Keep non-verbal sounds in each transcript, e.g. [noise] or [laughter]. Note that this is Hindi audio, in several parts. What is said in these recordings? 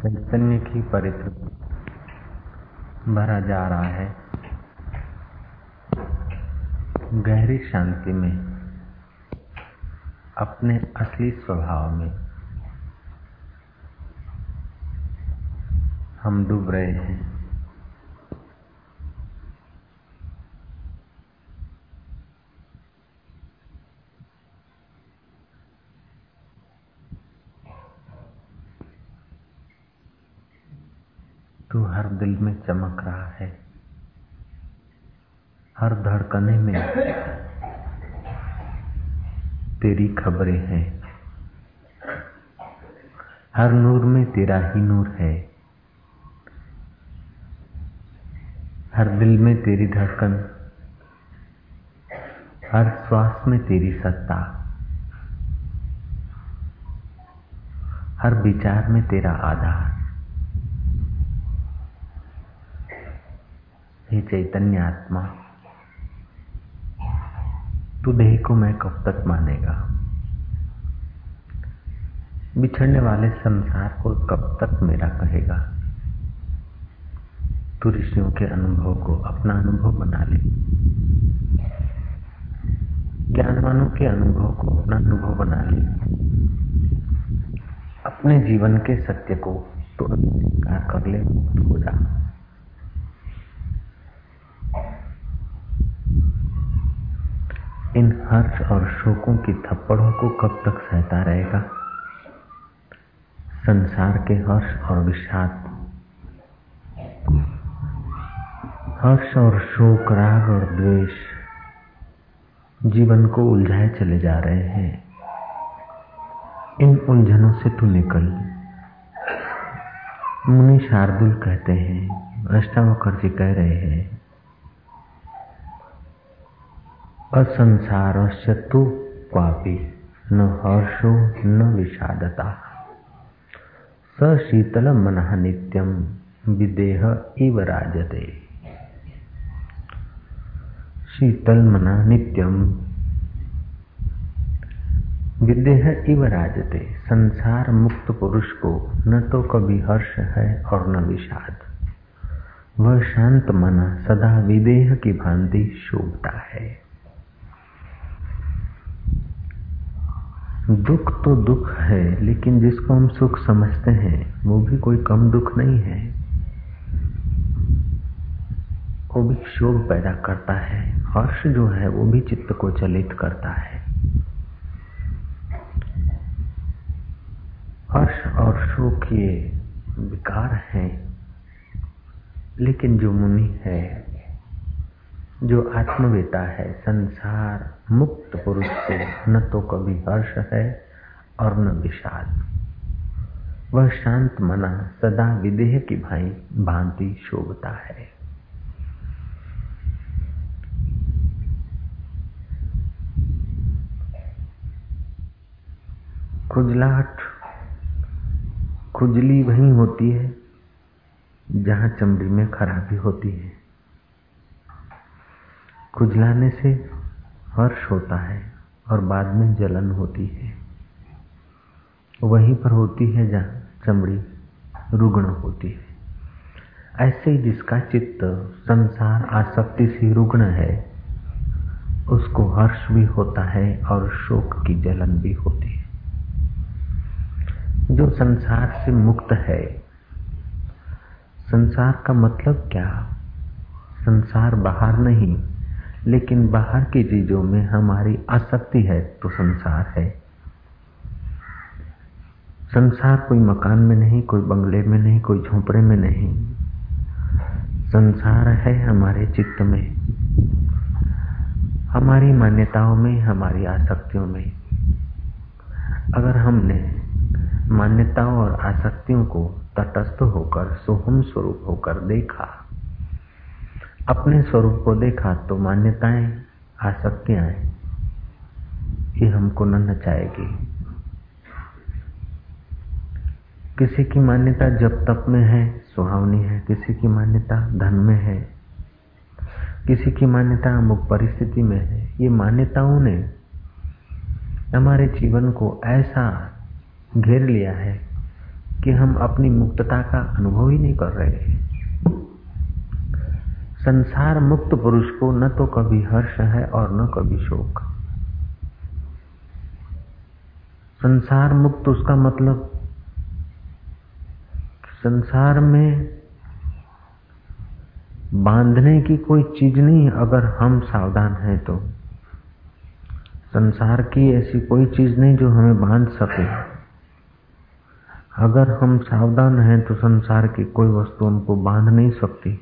चैतन्य की परित्र भरा जा रहा है। गहरी शांति में, अपने असली स्वभाव में हम डूब रहे हैं तू हर दिल में चमक रहा है। हर धड़कने में तेरी खबरें हैं। हर नूर में तेरा ही नूर है। हर दिल में तेरी धड़कन, हर श्वास में तेरी सत्ता, हर विचार में तेरा आधार। हे चैतन्य आत्मा। तू देह को मैं कब तक मानेगा? बिछड़ने वाले संसार को कब तक मेरा कहेगा? तू ऋषियों के अनुभव को अपना अनुभव बना ले। ज्ञानवानों के अनुभव को अपना अनुभव बना ले। अपने जीवन के सत्य को तो कर ले जा। इन हर्ष और शोकों की थप्पड़ों को कब तक सहता रहेगा? संसार के हर्ष और विषाद। हर्ष और शोक, राग और द्वेष जीवन को उलझाए चले जा रहे हैं। इन उलझनों से तू निकल। मुनि शार्दुल कहते हैं अष्टावकर जी कह रहे हैं असंसारस्य तु क्वापि न हर्षो न विषादता। स शीतल मन नित्यम विदेह इव राजते। शीतल मना नित्यम विदेह इव राजते। संसार मुक्त पुरुष को न तो कभी हर्ष है और न विषाद। वह शांत मना सदा विदेह की भांति शोभता है। दुख तो दुख है, लेकिन जिसको हम सुख समझते हैं, वो भी कोई कम दुख नहीं है। वो भी शोभ पैदा करता है, हर्ष जो है, वो भी चित्त को चलित करता है। हर्ष और शोक ये विकार हैं, लेकिन जो मुनि है, जो आत्मवेता है, संसार मुक्त पुरुष को न तो कभी हर्ष है और न विषाद। वह शांत मना सदा विदेह की भाई भांति शोभता है। खुजलाहट खुजली वहीं होती है जहाँ चमड़ी में खराबी होती है। खुजलाने से हर्ष होता है और बाद में जलन होती है। वहीं पर होती है जहाँ चमड़ी रुग्ण होती है। ऐसे ही जिसका चित्त संसार आसक्ति से रुग्ण है, उसको हर्ष भी होता है और शोक की जलन भी होती है। जो संसार से मुक्त है, संसार का मतलब क्या? संसार बाहर नहीं लेकिन बाहर की चीज़ों में हमारी आसक्ति है तो संसार है। संसार कोई मकान में नहीं, कोई बंगले में नहीं, कोई झोपड़े में नहीं। संसार है हमारे चित्त में, हमारी मान्यताओं में, हमारी आसक्तियों में। अगर हमने मान्यताओं और आसक्तियों को तटस्थ होकर सोहम स्वरूप होकर देखा अपने स्वरूप को देखा तो मान्यताएँ, आसक्तियाँ ये हमको न नचाएगी। किसी की मान्यता जब तप में है, सुहावनी है। किसी की मान्यता धन में है। किसी की मान्यता अमुक परिस्थिति में है। ये मान्यताओं ने हमारे जीवन को ऐसा घेर लिया है कि हम अपनी मुक्तता का अनुभव ही नहीं कर रहे। संसार मुक्त पुरुष को न तो कभी हर्ष है और न कभी शोक। संसार मुक्त उसका मतलब संसार में बांधने की कोई चीज़ नहीं, अगर हम सावधान हैं तो। संसार की ऐसी कोई चीज़ नहीं जो हमें बाँध सके। अगर हम सावधान हैं तो संसार की कोई वस्तु हमको बाँध नहीं सकती।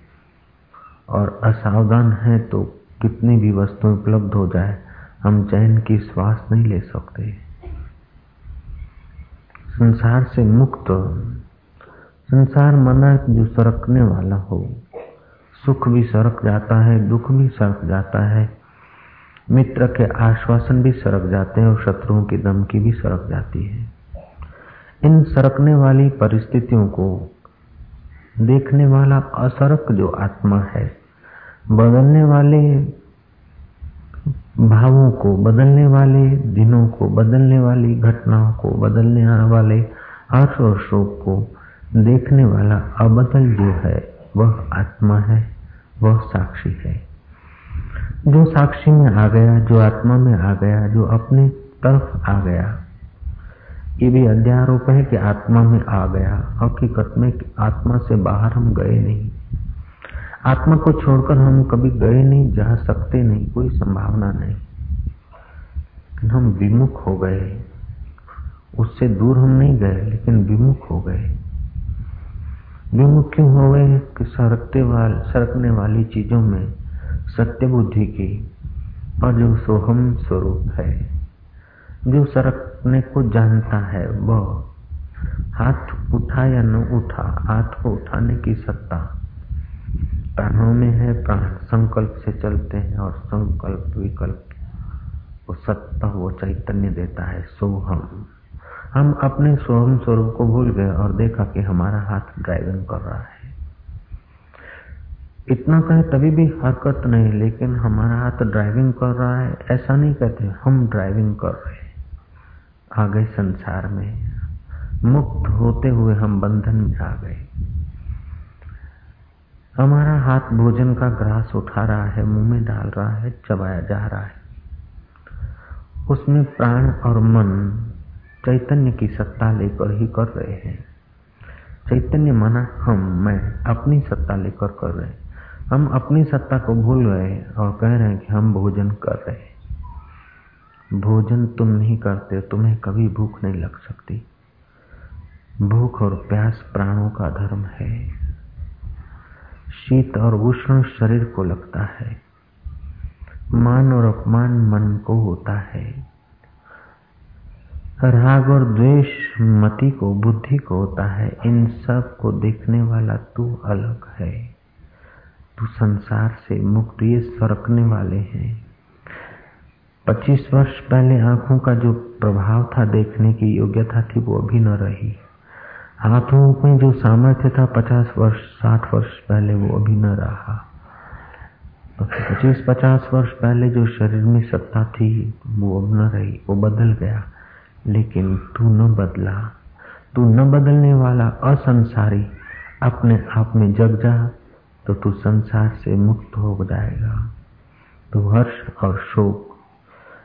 और असावधान है तो कितनी भी वस्तु उपलब्ध हो जाए, हम चैन की श्वास नहीं ले सकते। संसार से मुक्त, संसार मना जो सरकने वाला हो। सुख भी सरक जाता है, दुख भी सरक जाता है। मित्र के आश्वासन भी सरक जाते हैं और शत्रुओं की धमकी भी सरक जाती है। इन सरकने वाली परिस्थितियों को देखने वाला असरक जो आत्मा है बदलने वाले भावों को, बदलने वाले दिनों को, बदलने वाली घटनाओं को, बदलने वाले हर्ष और शोक को देखने वाला अबदल जो है, वह आत्मा है, वह साक्षी है। जो साक्षी में आ गया, जो आत्मा में आ गया, जो अपने तरफ़ आ गया, ये भी अध्यारोप है कि आत्मा में आ गया। हकीकत में आत्मा से बाहर हम गए नहीं। आत्मा को छोड़कर हम कभी गए नहीं जा सकते नहीं, कोई संभावना नहीं। हम विमुख हो गए। उससे दूर हम नहीं गए, लेकिन विमुख हो गए। विमुख क्यों हो गए? कि सरकते वाल, सरकने वाली चीज़ों में सत्य बुद्धि की और जो सोहम स्वरूप है। जो सरकने को जानता है, वह हाथ उठा या न उठा, हाथ को उठाने की सत्ता प्राणों में है, प्राण संकल्प से चलते हैं और संकल्प विकल्प वो सत्ता वो चैतन्य देता है, सोहम। हम अपने सोहम स्वरूप को भूल गए और देखा कि हमारा हाथ ड्राइविंग कर रहा है। इतना कहे तभी भी हरकत नहीं, लेकिन हमारा हाथ ड्राइविंग कर रहा है। ऐसा नहीं कहते, हम ड्राइविंग कर रहे हैं। आ गए संसार में मुक्त होते हुए हम बंधन में आ गए। हमारा हाथ भोजन का ग्रास उठा रहा है, मुँह में डाल रहा है, चबाया जा रहा है। उसमें प्राण और मन चैतन्य की सत्ता लेकर ही कर रहे हैं। चैतन्य माना हम, मैं अपनी सत्ता लेकर कर रहे हैं। हम अपनी सत्ता को भूल गए और कह रहे हैं कि हम भोजन कर रहे हैं। भोजन तुम नहीं करते, तुम्हें कभी भूख नहीं लग सकती। भूख और प्यास प्राणों का धर्म है। शीत और उष्ण शरीर को लगता है। मान और अपमान मन को होता है। राग और द्वेष मति को, बुद्धि को होता है। इन सबको देखने वाला तू अलग है। तू संसार से मुक्त, ये सरकने वाले हैं। पच्चीस वर्ष पहले आँखों का जो प्रभाव था देखने की योग्यता थी, वो अभी न रही। हाथों में जो सामर्थ्य था, पचास वर्ष, साठ वर्ष पहले वो अभी न रहा। पच्चीस, पचास वर्ष पहले जो शरीर में सत्ता थी, वो अब न रही, वो बदल गया। लेकिन तू न बदला। तू न बदलने वाला असंसारी अपने आप में जग जा तो तू संसार से मुक्त हो जाएगा। तो हर्ष और शोक।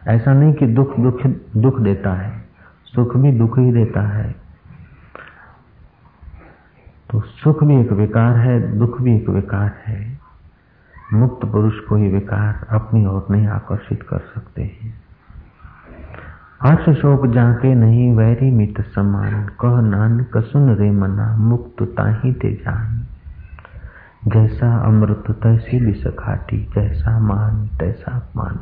ऐसा नहीं कि दुख दुख दुख देता है, सुख भी दुख ही देता है। तो सुख भी एक विकार है, दुख भी एक विकार है। मुक्त पुरुष को ही विकार अपनी ओर नहीं आकर्षित कर सकते हैं। हर्ष शोक जाके नहीं वैरी मित समान। कह नान कसुन रे मना, मुक्त ताही ते जान। जैसा अमृत तैसी विष खाटी, जैसा मान तैसा मान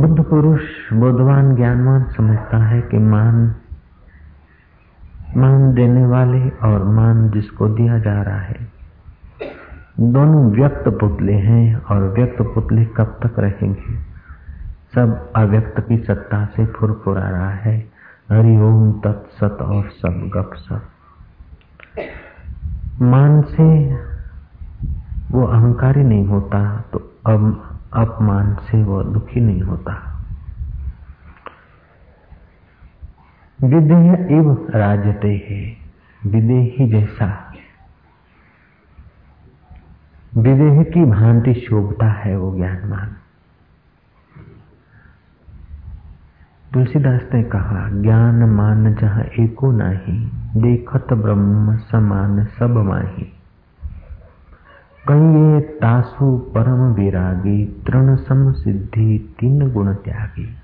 बुद्ध पुरुष बुद्धवान ज्ञानवान समझता है कि मान मान देने वाले और मान जिसको दिया जा रहा है। दोनों व्यक्त पुतले हैं और व्यक्त पुतले कब तक रहेंगे? सब अव्यक्त की सत्ता से फुरफुरा रहा है। हरिओम तत्सत और सब गप सब मान से वो अहंकारी नहीं होता तो अब अपमान से वो दुखी नहीं होता। विदेह इव राजते है विदेही जैसा। विदेह की भांति शोभता है वो ज्ञान ज्ञानमान तुलसीदास ने कहा, ज्ञान मान जहाँ एको नाही, देखत ब्रह्म समान सब माही। कहिए तासु परम विरागी, तृण सम सिद्धि तीन गुण त्यागी।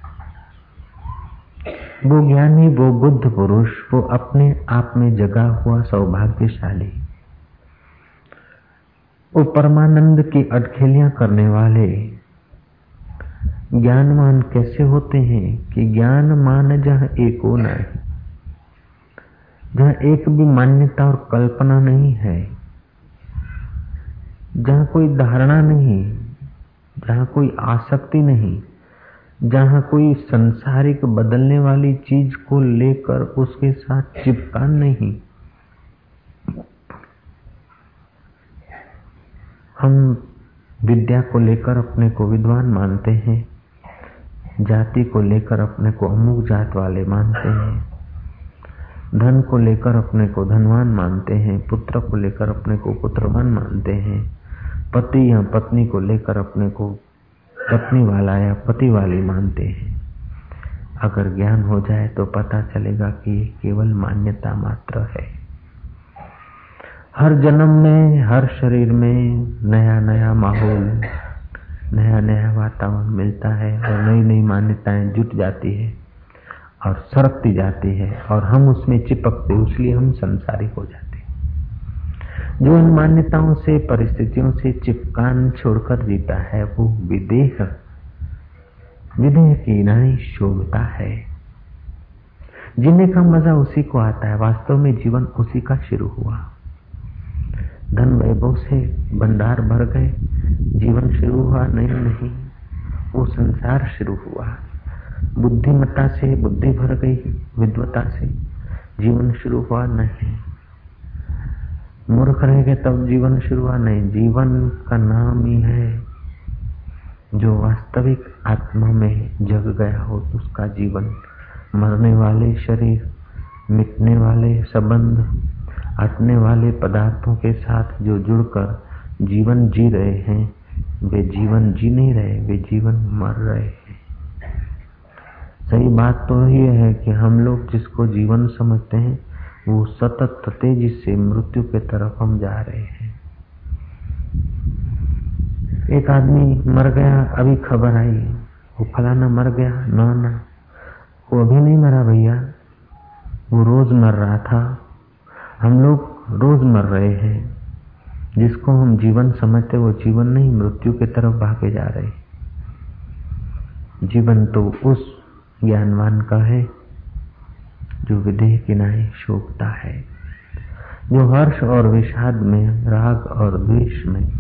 वो ज्ञानी, वो बुद्ध पुरुष, वो अपने आप में जगा हुआ सौभाग्यशाली। वो परमानंद की अटखेलियाँ करने वाले। ज्ञानमान कैसे होते हैं कि ज्ञान मान जहाँ एक हो नहीं जहाँ एक भी मान्यता और कल्पना नहीं है। जहाँ कोई धारणा नहीं, जहाँ कोई आसक्ति नहीं। जहाँ कोई संसारिक बदलने वाली चीज़ को लेकर उसके साथ चिपका नहीं। हम विद्या को लेकर अपने को विद्वान मानते हैं, जाति को लेकर अपने को अमुक जात वाले मानते हैं, धन को लेकर अपने को धनवान मानते हैं, पुत्र को लेकर अपने को पुत्रवान मानते हैं, पति या पत्नी को लेकर अपने को पत्नी वाला या पति वाली मानते हैं। अगर ज्ञान हो जाए तो पता चलेगा कि ये केवल मान्यता मात्र है। हर जन्म में, हर शरीर में नया नया माहौल, नया नया वातावरण मिलता है और नई नई मान्यताएँ जुट जाती है और सरकती जाती है और हम उसमें चिपकते इसलिए हम संसारी हो जाते जो इन मान्यताओं से, परिस्थितियों से चिपकान छोड़कर जीता है, वो विदेह विदेह की नाई शोभता है। जीने का मज़ा उसी को आता है। वास्तव में जीवन उसी का शुरू हुआ। धन वैभव से भंडार भर गए। जीवन शुरू हुआ नहीं नहीं, वो संसार शुरू हुआ। बुद्धिमत्ता से बुद्धि भर गई विद्वता से जीवन शुरू हुआ, नहीं। मूर्ख रहेंगे तब जीवन शुरू हुआ नहीं। जीवन का नाम ही है जो वास्तविक आत्मा में जग गया हो, उसका जीवन। मरने वाले शरीर, मिटने वाले संबंध, हटने वाले पदार्थों के साथ जो जुड़कर जीवन जी रहे हैं, वे जीवन जी नहीं रहे, वे जीवन मर रहे हैं। सही बात तो ये है कि हम लोग जिसको जीवन समझते हैं वो सतत तेज़ी से मृत्यु के तरफ़ हम जा रहे हैं। एक आदमी मर गया, अभी खबर आई। वो फलाना मर गया ना ना वो अभी नहीं मरा भैया। वो रोज मर रहा था। हम लोग रोज मर रहे हैं। जिसको हम जीवन समझते, वो जीवन नहीं, मृत्यु की तरफ़ भागे जा रहे। जीवन तो उस ज्ञानवान का है। जो विदेह किनारे शोकता है, जो हर्ष और विषाद में, राग और द्वेष में,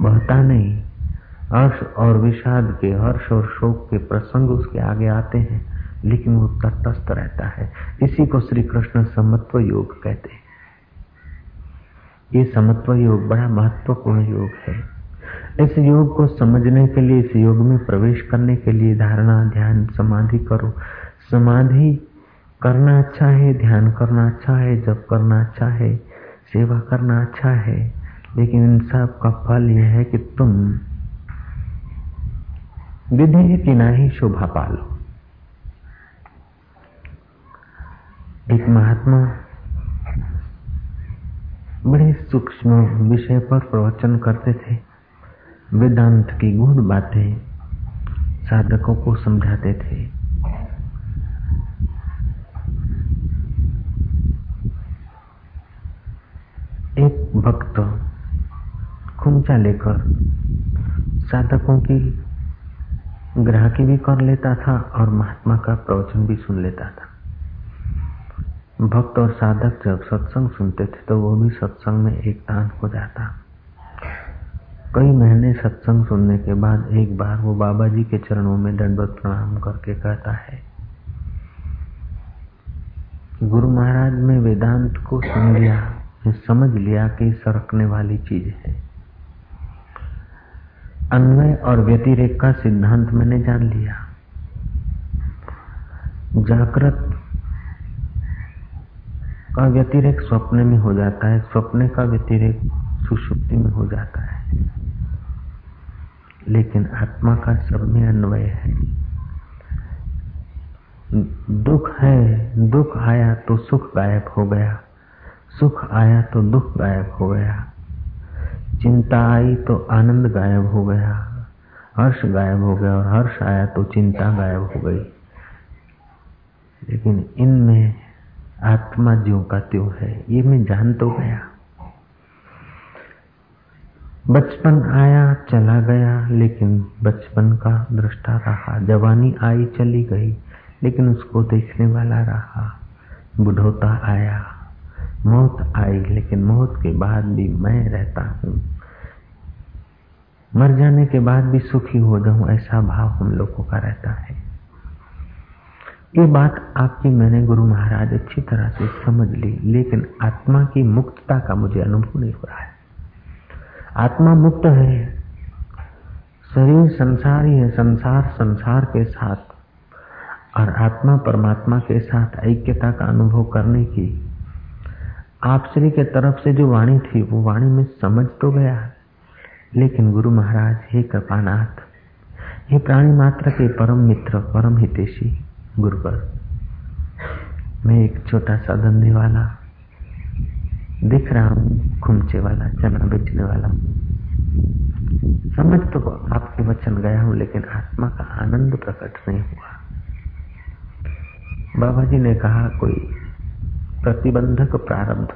बहता नहीं, हर्ष और विषाद के, हर्ष और शोक के प्रसंग उसके आगे आते हैं, लेकिन वो तटस्थ रहता है। इसी को श्री कृष्ण समत्व योग कहते हैं। ये समत्व योग बड़ा महत्वपूर्ण योग है। इस योग को समझने के लिए, इस योग में प्रवेश करने के लिए धारणा, ध्यान, समाधि करो। समाधि करना अच्छा है, ध्यान करना अच्छा है, जप करना अच्छा है, सेवा करना अच्छा है, लेकिन इन सब का फल यह है कि तुम विधि की ही शोभा पालो एक महात्मा बड़े सूक्ष्म विषय पर प्रवचन करते थे। वेदांत की गूढ़ बातें साधकों को समझाते थे। एक भक्त खुमचा लेकर साधकों की ग्राहकी भी कर लेता था और महात्मा का प्रवचन भी सुन लेता था। भक्त और साधक जब सत्संग सुनते थे तो वो भी सत्संग में एक तान हो जाता। कई महीने सत्संग सुनने के बाद एक बार वो बाबा जी के चरणों में दंडवत प्रणाम करके कहता है, गुरु महाराज, में वेदांत को सुन लिया समझ लिया कि सरकने वाली चीज़ है। अन्वय और व्यतिरेक का सिद्धांत मैंने जान लिया। जागृत का व्यतिरेक स्वप्न में हो जाता है, स्वप्न का व्यतिरेक सुषुप्ति में हो जाता है। लेकिन आत्मा का सब में अन्वय है। दुख है, दुख आया तो सुख गायब हो गया। सुख आया तो दुख गायब हो गया। चिंता आई तो आनंद गायब हो गया। हर्ष गायब हो गया और हर्ष आया तो चिंता गायब हो गई। लेकिन इनमें आत्मा ज्यो का त्यों है, ये मैं जान तो गया। बचपन आया, चला गया, लेकिन बचपन का दृष्टा रहा। जवानी आई, चली गई, लेकिन उसको देखने वाला रहा। बुढ़ोता आया। मौत आई, लेकिन मौत के बाद भी मैं रहता हूँ। मर जाने के बाद भी सुखी हो जाऊँ, ऐसा भाव हम लोगों का रहता है। ये बात आपकी मैंने गुरु महाराज अच्छी तरह से समझ ली, लेकिन आत्मा की मुक्तता का मुझे अनुभव नहीं हो रहा है। आत्मा मुक्त है, शरीर संसार ही संसार संसार के साथ, और आत्मा परमात्मा के साथ, ऐक्यता का अनुभव करने की आप श्री के तरफ़ से जो वाणी थी, वो वाणी में समझ तो गया लेकिन गुरु महाराज, हे कृपानाथ, हे प्राणी मात्र के परम मित्र, परम हितेशी गुरुवर, मैं एक छोटा सा धंधे वाला, दिख रहा हूँ, खुमचे वाला, चना बेचने वाला। समझ तो आपके वचन गया हूँ, लेकिन आत्मा का आनंद प्रकट नहीं हुआ। बाबा जी ने कहा, कोई प्रतिबंधक प्रारब्ध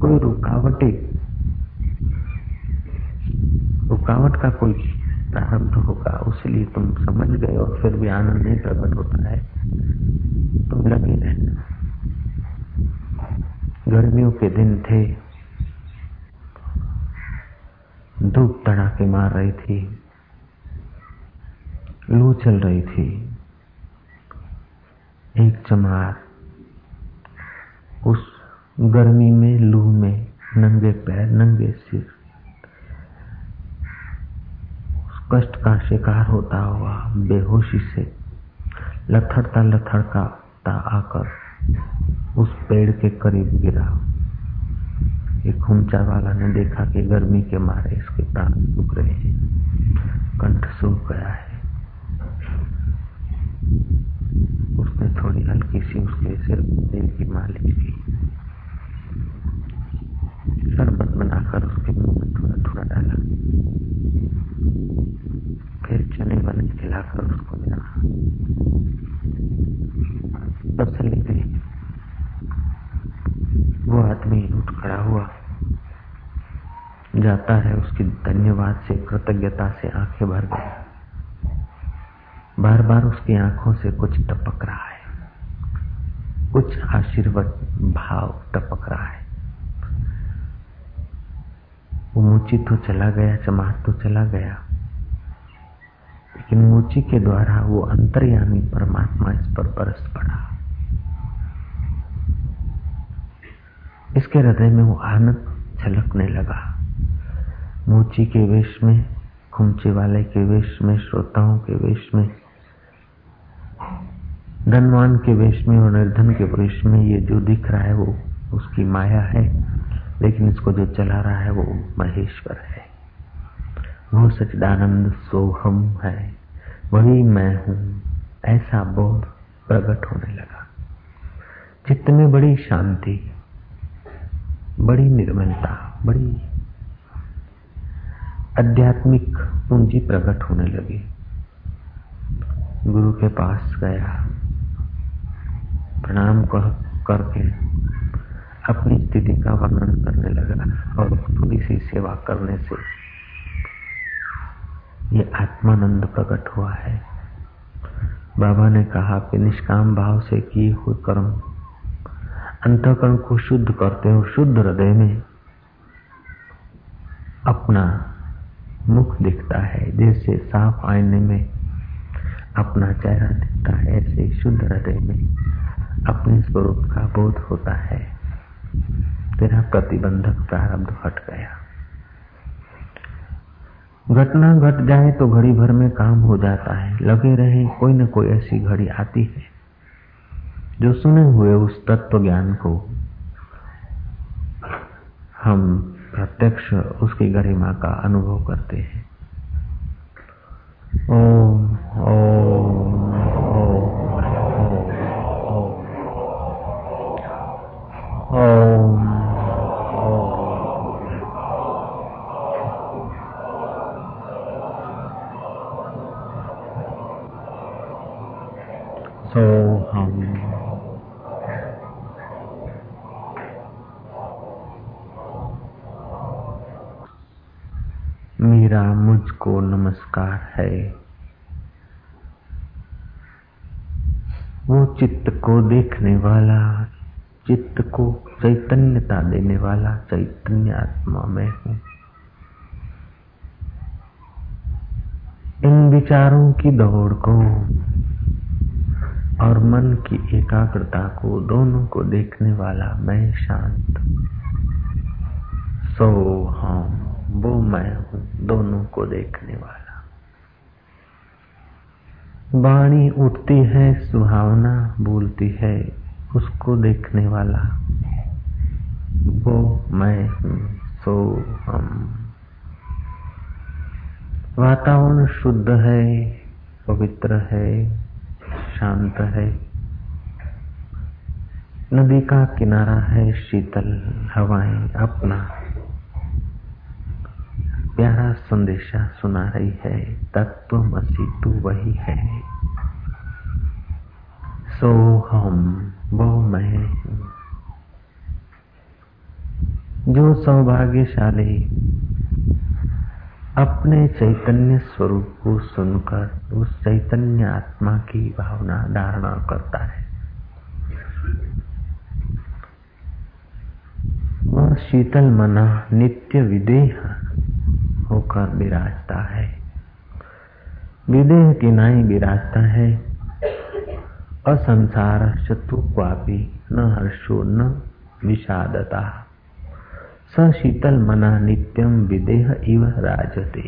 कोई रुकावटे? रुकावट का कोई प्रारब्ध होगा, उसलिए तुम समझ गए और फिर भी आनंद नहीं प्रकट होता है। तुम लगे रहना। गर्मियों के दिन थे। धूप तड़ाके मार रही थी। लू चल रही थी। एक चमार। उस गर्मी में, लू में, नंगे पैर, नंगे सिर। उस कष्ट का शिकार होता हुआ, बेहोशी से लथड़ता लथड़ता आकर उस पेड़ के करीब गिरा। एक ऊँचा वाला ने देखा कि गर्मी के मारे इसके प्राण सूख रहे हैं। कंठ सूख गया है। उसने थोड़ी हल्की सी उसके सिर तेल की मालिश की। शरबत बनाकर उसके मुँह में थोड़ा थोड़ा डाला। फिर चने बने खिलाकर उसको दिया तसली गई वो आदमी उठ खड़ा हुआ। जाता है उसकी धन्यवाद से, कृतज्ञता से आँखें भर गई बार उसकी आँखों से कुछ टपक रहा है। कुछ आशीर्वाद भाव टपक रहा है। वो मूची तो चला गया चमात तो चला गया, लेकिन मूची के द्वारा वो अंतर्यामी परमात्मा इस पर बरस पड़ा। इसके हृदय में वो आनंद छलकने लगा। मूची के वेश में, खुमचे वाले के वेश में, श्रोताओं के वेश में धनवान के वेश में और निर्धन के वेश में ये जो दिख रहा है वो उसकी माया है, लेकिन इसको जो चला रहा है वो महेश्वर है। वो सचिदानंद सोहम है। वही मैं हूँ। ऐसा बोध प्रकट होने लगा। चित्त में बड़ी शांति, बड़ी निर्मलता, बड़ी आध्यात्मिक पूंजी प्रकट होने लगी। गुरु के पास गया। प्रणाम कर करके अपनी स्थिति का वर्णन करने लगा और थोड़ी सी सेवा करने से ये आत्मानंद प्रकट हुआ है। बाबा ने कहा कि निष्काम भाव से किए हुए कर्म अंतकरण को शुद्ध करते और शुद्ध हृदय में अपना मुख दिखता है, जैसे साफ़ आईने में अपना चेहरा दिखता है, ऐसे शुद्ध हृदय में अपने स्वरूप का बोध होता है। तेरा प्रतिबंधक प्रारब्ध हट गया। घटना घट जाए तो घड़ी भर में काम हो जाता है। लगे रहे कोई न कोई ऐसी घड़ी आती है, जो सुने हुए उस तत्व ज्ञान को। हम प्रत्यक्ष उसकी गरिमा का अनुभव करते हैं। ओम ओम। मुझको नमस्कार है। वो चित्त को देखने वाला चित्त को चैतन्यता देने वाला चैतन्य आत्मा में हूँ। इन विचारों की दौड़ को और मन की एकाग्रता को दोनों को देखने वाला मैं शांत। सो हम, वो मैं हूँ, दोनों को देखने वाला। वाणी उठती है, सुहावना बोलती है उसको देखने वाला। वो मैं सो हम। वातावरण शुद्ध है, पवित्र है, शांत है। नदी का किनारा है, शीतल हवाएँ अपना। प्यारा संदेशा सुना रही है, तत्व मसी तू वही है। सो हम। वो मैं जो सौभाग्यशाली अपने चैतन्य स्वरूप को सुनकर उस चैतन्य आत्मा की भावना धारणा करता है। वह शीतल मना नित्य विदेह होकर विराजता है। विदेह की नाई विराजता है। असंसार शत्रुक्वापी न हर्षो न विषादता। स शीतल मना नित्यम विदेह इव राजते।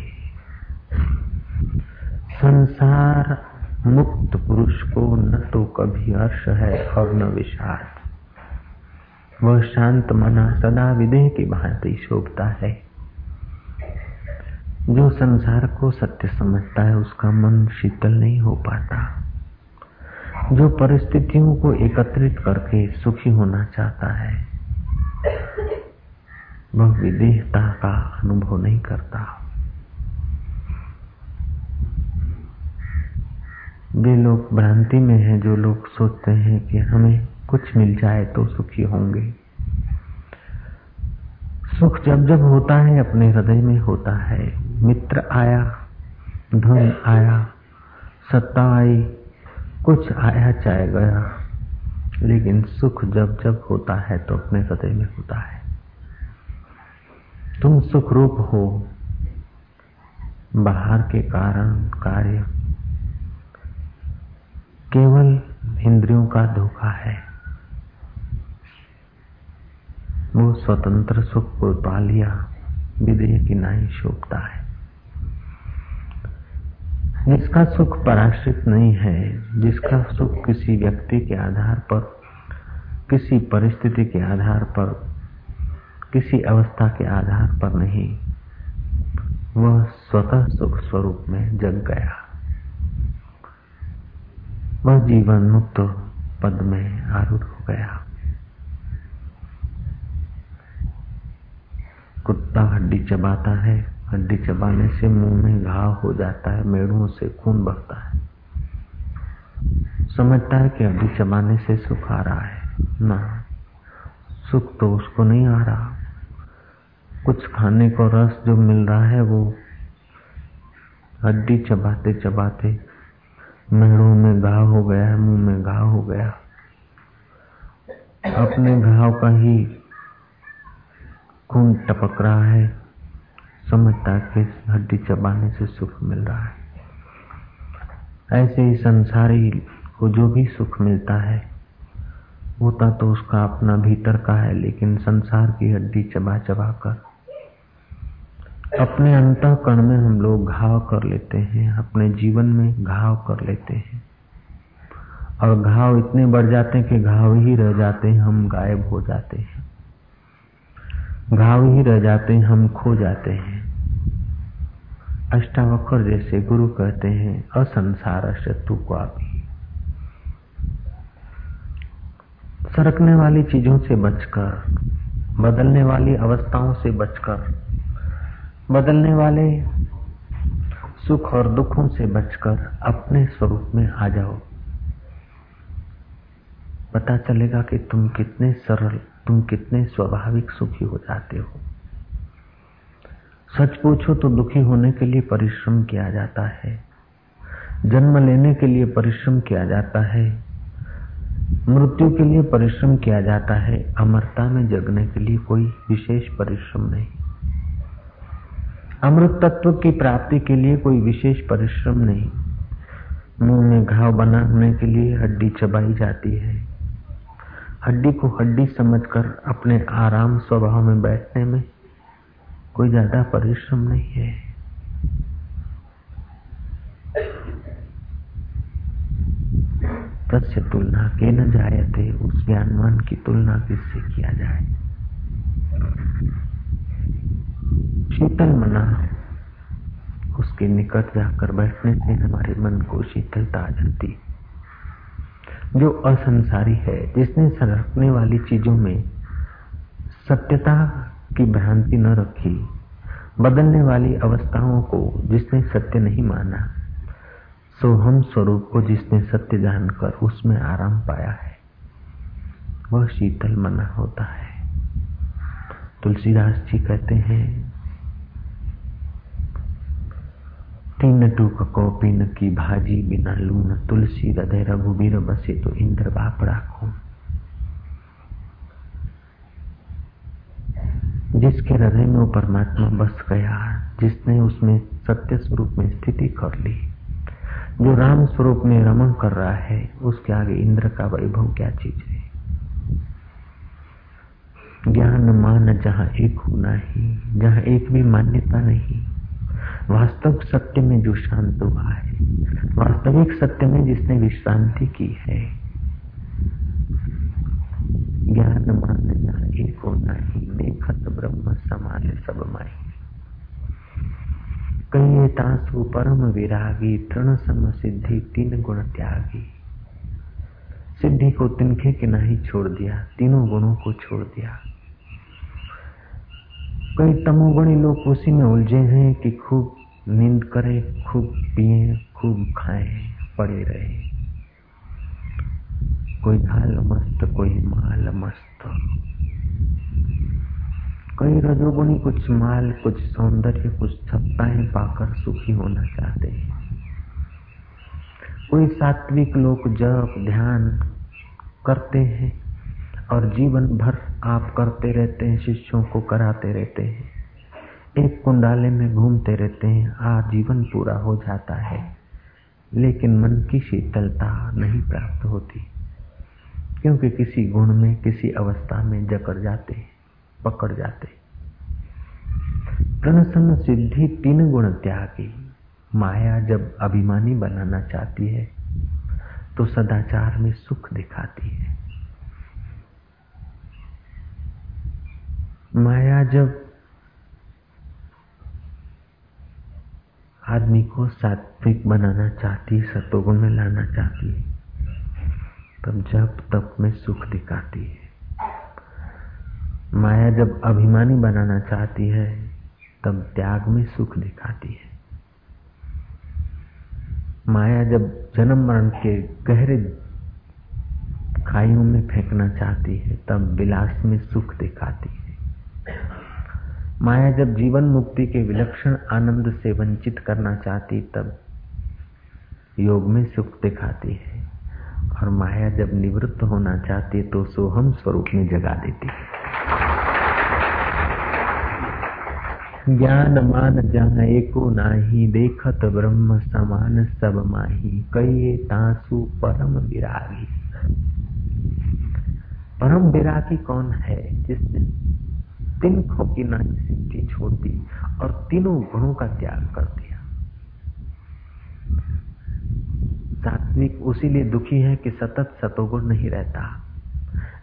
संसार मुक्त पुरुष को न तो कभी हर्ष है और न विषाद। वह शांत मना सदा विदेह की भांति शोभता है। जो संसार को सत्य समझता है, उसका मन शीतल नहीं हो पाता। जो परिस्थितियों को एकत्रित करके सुखी होना चाहता है, वह विदेहता का अनुभव नहीं करता। वे लोग भ्रांति में हैं, जो लोग सोचते हैं कि हमें कुछ मिल जाए तो सुखी होंगे। सुख जब जब होता है, अपने हृदय में होता है। मित्र आया, धन आया, सत्ता आई कुछ आया चाहे गया, लेकिन सुख जब जब होता है तो अपने हृदय में होता है। तुम सुख रूप हो, बाहर के कारण कार्य। केवल इंद्रियों का धोखा है। वो स्वतंत्र सुख को पा लिया विदेह की नाई शोभता है। जिसका सुख पराश्रित नहीं है, जिसका सुख किसी व्यक्ति के आधार पर, किसी परिस्थिति के आधार पर, किसी अवस्था के आधार पर नहीं, वह स्वतः सुख स्वरूप में जग गया। वह जीवन मुक्त पद में आरूढ़ हो गया। कुत्ता हड्डी चबाता है हड्डी चबाने से मुँह में घाव हो जाता है मेड़ों से खून बहता है। समझता है कि हड्डी चबाने से सुख आ रहा है। ना, सुख तो उसको नहीं आ रहा। कुछ खाने को रस जो मिल रहा है, वो हड्डी चबाते चबाते मेड़ों में घाव हो गया है, मुँह में घाव हो गया। अपने घाव का ही खून टपक रहा है। समझता कि हड्डी चबाने से सुख मिल रहा है। ऐसे ही संसारी को जो भी सुख मिलता है, होता तो उसका अपना भीतर का है, लेकिन संसार की हड्डी चबा चबा कर। अपने अंतकरण में हम लोग घाव कर लेते हैं, अपने जीवन में घाव कर लेते हैं। और घाव इतने बढ़ जाते हैं कि घाव ही रह जाते हैं, हम गायब हो जाते हैं। घाव ही रह जाते हैं, हम खो जाते हैं। अष्टावक्र जैसे गुरु कहते हैं, असंसार शत्रु को आप सरकने वाली चीज़ों से बचकर, बदलने वाली अवस्थाओं से बचकर, बदलने वाले सुख और दुखों से बचकर अपने स्वरूप में आ जाओ। पता चलेगा कि तुम कितने सरल तुम कितने स्वाभाविक सुखी हो जाते हो। सच पूछो तो दुखी होने के लिए परिश्रम किया जाता है। जन्म लेने के लिए परिश्रम किया जाता है। मृत्यु के लिए परिश्रम किया जाता है। अमरता में जगने के लिए कोई विशेष परिश्रम नहीं। अमृत तत्व की प्राप्ति के लिए कोई विशेष परिश्रम नहीं। मुँह में घाव बनाने के लिए हड्डी चबाई जाती है। हड्डी को हड्डी समझकर अपने आराम स्वभाव में बैठने में कोई ज़्यादा परिश्रम नहीं है। तस्य तुलना के न थे उस ज्ञानवान की तुलना किससे किया जाए? शीतल मना, उसके निकट जाकर बैठने से हमारे मन को शीतलता आ जाती। जो असंसारी है, जिसने सरकने वाली चीज़ों में सत्यता की भ्रांति न रखी, बदलने वाली अवस्थाओं को जिसने सत्य नहीं माना सो हम स्वरूप को जिसने सत्य जानकर उसमें आराम पाया है, वह शीतल मना होता है। तुलसीदास जी कहते हैं तीन टूक कौपीन की भाजी बिना लून, तुलसी, हृदय रघुबीर बसे तो इंद्र बाप राखो जिसके हृदय में वो परमात्मा बस गया, जिसने उसमें सत्य स्वरूप में स्थिति कर ली। जो राम स्वरूप में रमन कर रहा है, उसके आगे इंद्र का वैभव क्या चीज़ है? ज्ञान मान जहाँ एक होना ही, जहाँ एक भी मान्यता नहीं। वास्तव सत्य में जो शांत हुआ है, वास्तविक सत्य में जिसने विश्रांति की है, ज्ञान मान जहाँ एक होना ही देखत ब्रह्म समान सब माई कही तासु परम विरागी, तृण सम सिद्धि तीन गुण त्यागी। सिद्धि को तिनखे के नहीं छोड़ दिया, तीनों गुणों को छोड़ दिया। कई तमोगुणी लोग उसी में उलझे हैं कि खूब नींद करे, खूब पिए, खूब खाए, पड़े रहे। कोई हाल मस्त, कोई माल मस्त। कई रजोगुणी कुछ माल, कुछ सौंदर्य, कुछ सत्ताएँ पाकर सुखी होना चाहते हैं। कोई सात्विक लोग जप, ध्यान करते हैं और जीवन भर आप करते रहते हैं, शिष्यों को कराते रहते हैं। एक कुंडाले में घूमते रहते हैं, आजीवन पूरा हो जाता है। लेकिन मन की शीतलता नहीं प्राप्त होती, क्योंकि किसी गुण में, किसी अवस्था में जकड़ जाते पकड़ जाते प्रणसन सिद्धि तीन गुण त्यागी। माया जब अभिमानी बनाना चाहती है तो सदाचार में सुख दिखाती है। माया जब आदमी को सात्विक बनाना चाहती है सतोगुण में लाना चाहती है तब जब तप में सुख दिखाती है। माया जब अभिमानी बनाना चाहती है, तब त्याग में सुख दिखाती है। माया जब जन्म मरण के गहरे खाइयों में फेंकना चाहती है, तब विलास में सुख दिखाती है। माया जब जीवन मुक्ति के विलक्षण आनंद से वंचित करना चाहती, तब योग में सुख दिखाती है। और माया जब निवृत्त होना चाहती तो सोहम स्वरूप में जगा देती है। ज्ञान मान जहाँ एको नाही, देखत ब्रह्म समान सब माही कई तासु परम विरागी। परम विरागी कौन है जिसने तिनकों नानी सिद्धि छोड़ दी और तीनों गुणों का त्याग कर दिया। सात्विक उसी लिए दुखी है कि सतत सतोगुण नहीं रहता।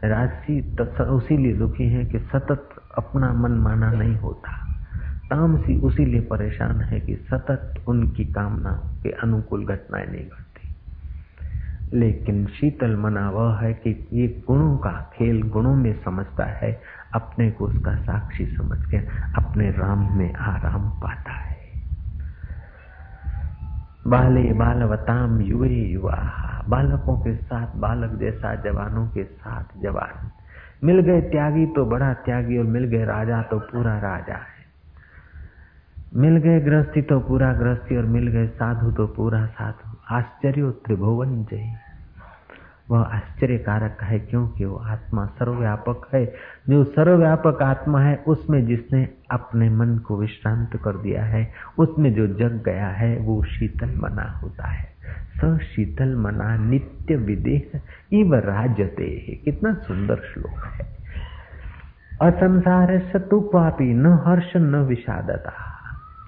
राशि उसीलिए दुखी है कि सतत अपना मन माना नहीं होता। तामसी उसीलिए परेशान है कि सतत उनकी कामना के अनुकूल घटनाएँ नहीं घटती। लेकिन शीतल मना वह है कि ये गुणों का खेल गुणों में समझता है अपने को उसका साक्षी समझ के अपने राम में आराम पाता है। बाले बालवताम युवे युवा बालकों के साथ, बालक जैसा, जवानों के साथ जवान। मिल गए त्यागी तो बड़ा त्यागी और मिल गए राजा तो पूरा राजा है। मिल गए गृहस्थी तो पूरा गृहस्थी और मिल गए साधु तो पूरा साधु। आश्चर्य त्रिभुवन जय। वह आश्चर्यकारक है क्योंकि वो आत्मा सर्वव्यापक है। जो सर्वव्यापक आत्मा है, उसमें जिसने अपने मन को विश्रांत कर दिया है, उसमें जो जग गया है, वो शीतल मना होता है। स शीतल मना नित्य विदेह इव राजते कितना सुंदर श्लोक है। असंसार सतु पापी न हर्ष न विषादता।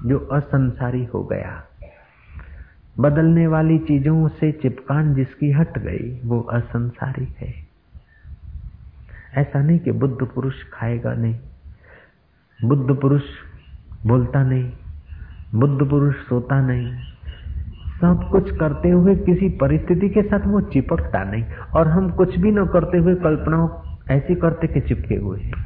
जो असंसारी हो गया बदलने वाली चीज़ों से चिपकान जिसकी हट गई, वो असंसारी है। ऐसा नहीं कि बुद्ध पुरुष खाएगा नहीं, बुद्ध पुरुष बोलता नहीं, बुद्ध पुरुष सोता नहीं। सब कुछ करते हुए किसी परिस्थिति के साथ वो चिपकता नहीं, और हम कुछ भी न करते हुए कल्पना ऐसी करते कि चिपके हुए हैं।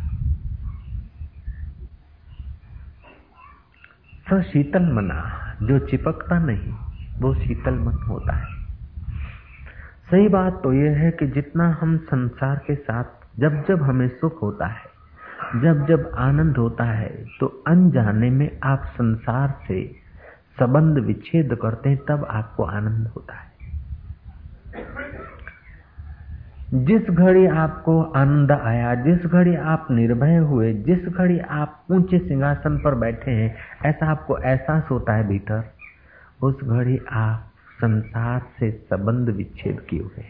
तो शीतल मना, जो चिपकता नहीं वो शीतल मन होता है। सही बात तो यह है कि जितना हम संसार के साथ जब जब हमें सुख होता है, जब जब आनंद होता है तो अनजाने में आप संसार से संबंध विच्छेद करते हैं, तब आपको आनंद होता है। जिस घड़ी आपको आनंद आया, जिस घड़ी आप निर्भय हुए, जिस घड़ी आप ऊँचे सिंहासन पर बैठे हैं, ऐसा आपको एहसास होता है भीतर। उस घड़ी आप संसार से संबंध विच्छेद किए हुए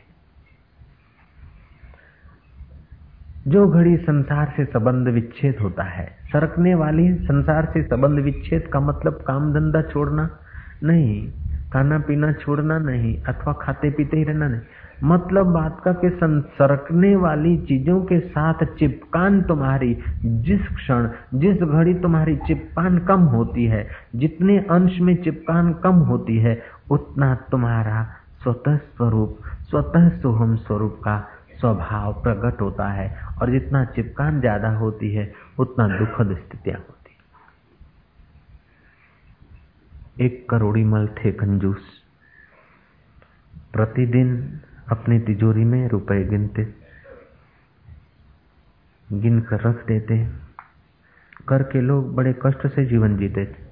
जो घड़ी संसार से संबंध विच्छेद होता है, सरकने वाली संसार से संबंध विच्छेद का मतलब काम धंधा छोड़ना नहीं, खाना पीना छोड़ना नहीं, अथवा खाते पीते ही रहना नहीं। मतलब बात का कि संसरकने वाली चीज़ों के साथ चिपकान तुम्हारी, जिस क्षण, जिस घड़ी तुम्हारी चिपकान कम होती है, जितने अंश में चिपकान कम होती है, उतना तुम्हारा स्वतः स्वरूप, स्वतः सोहम स्वरूप का स्वभाव प्रकट होता है। और जितना चिपकान ज़्यादा होती है, उतना दुखद स्थितियाँ होती है। एक करोड़ी मल थे कंजूस। प्रतिदिन अपनी तिजोरी में रुपए गिनते गिन कर रख देते। कर के लोग बड़े कष्ट से जीवन जीते थे।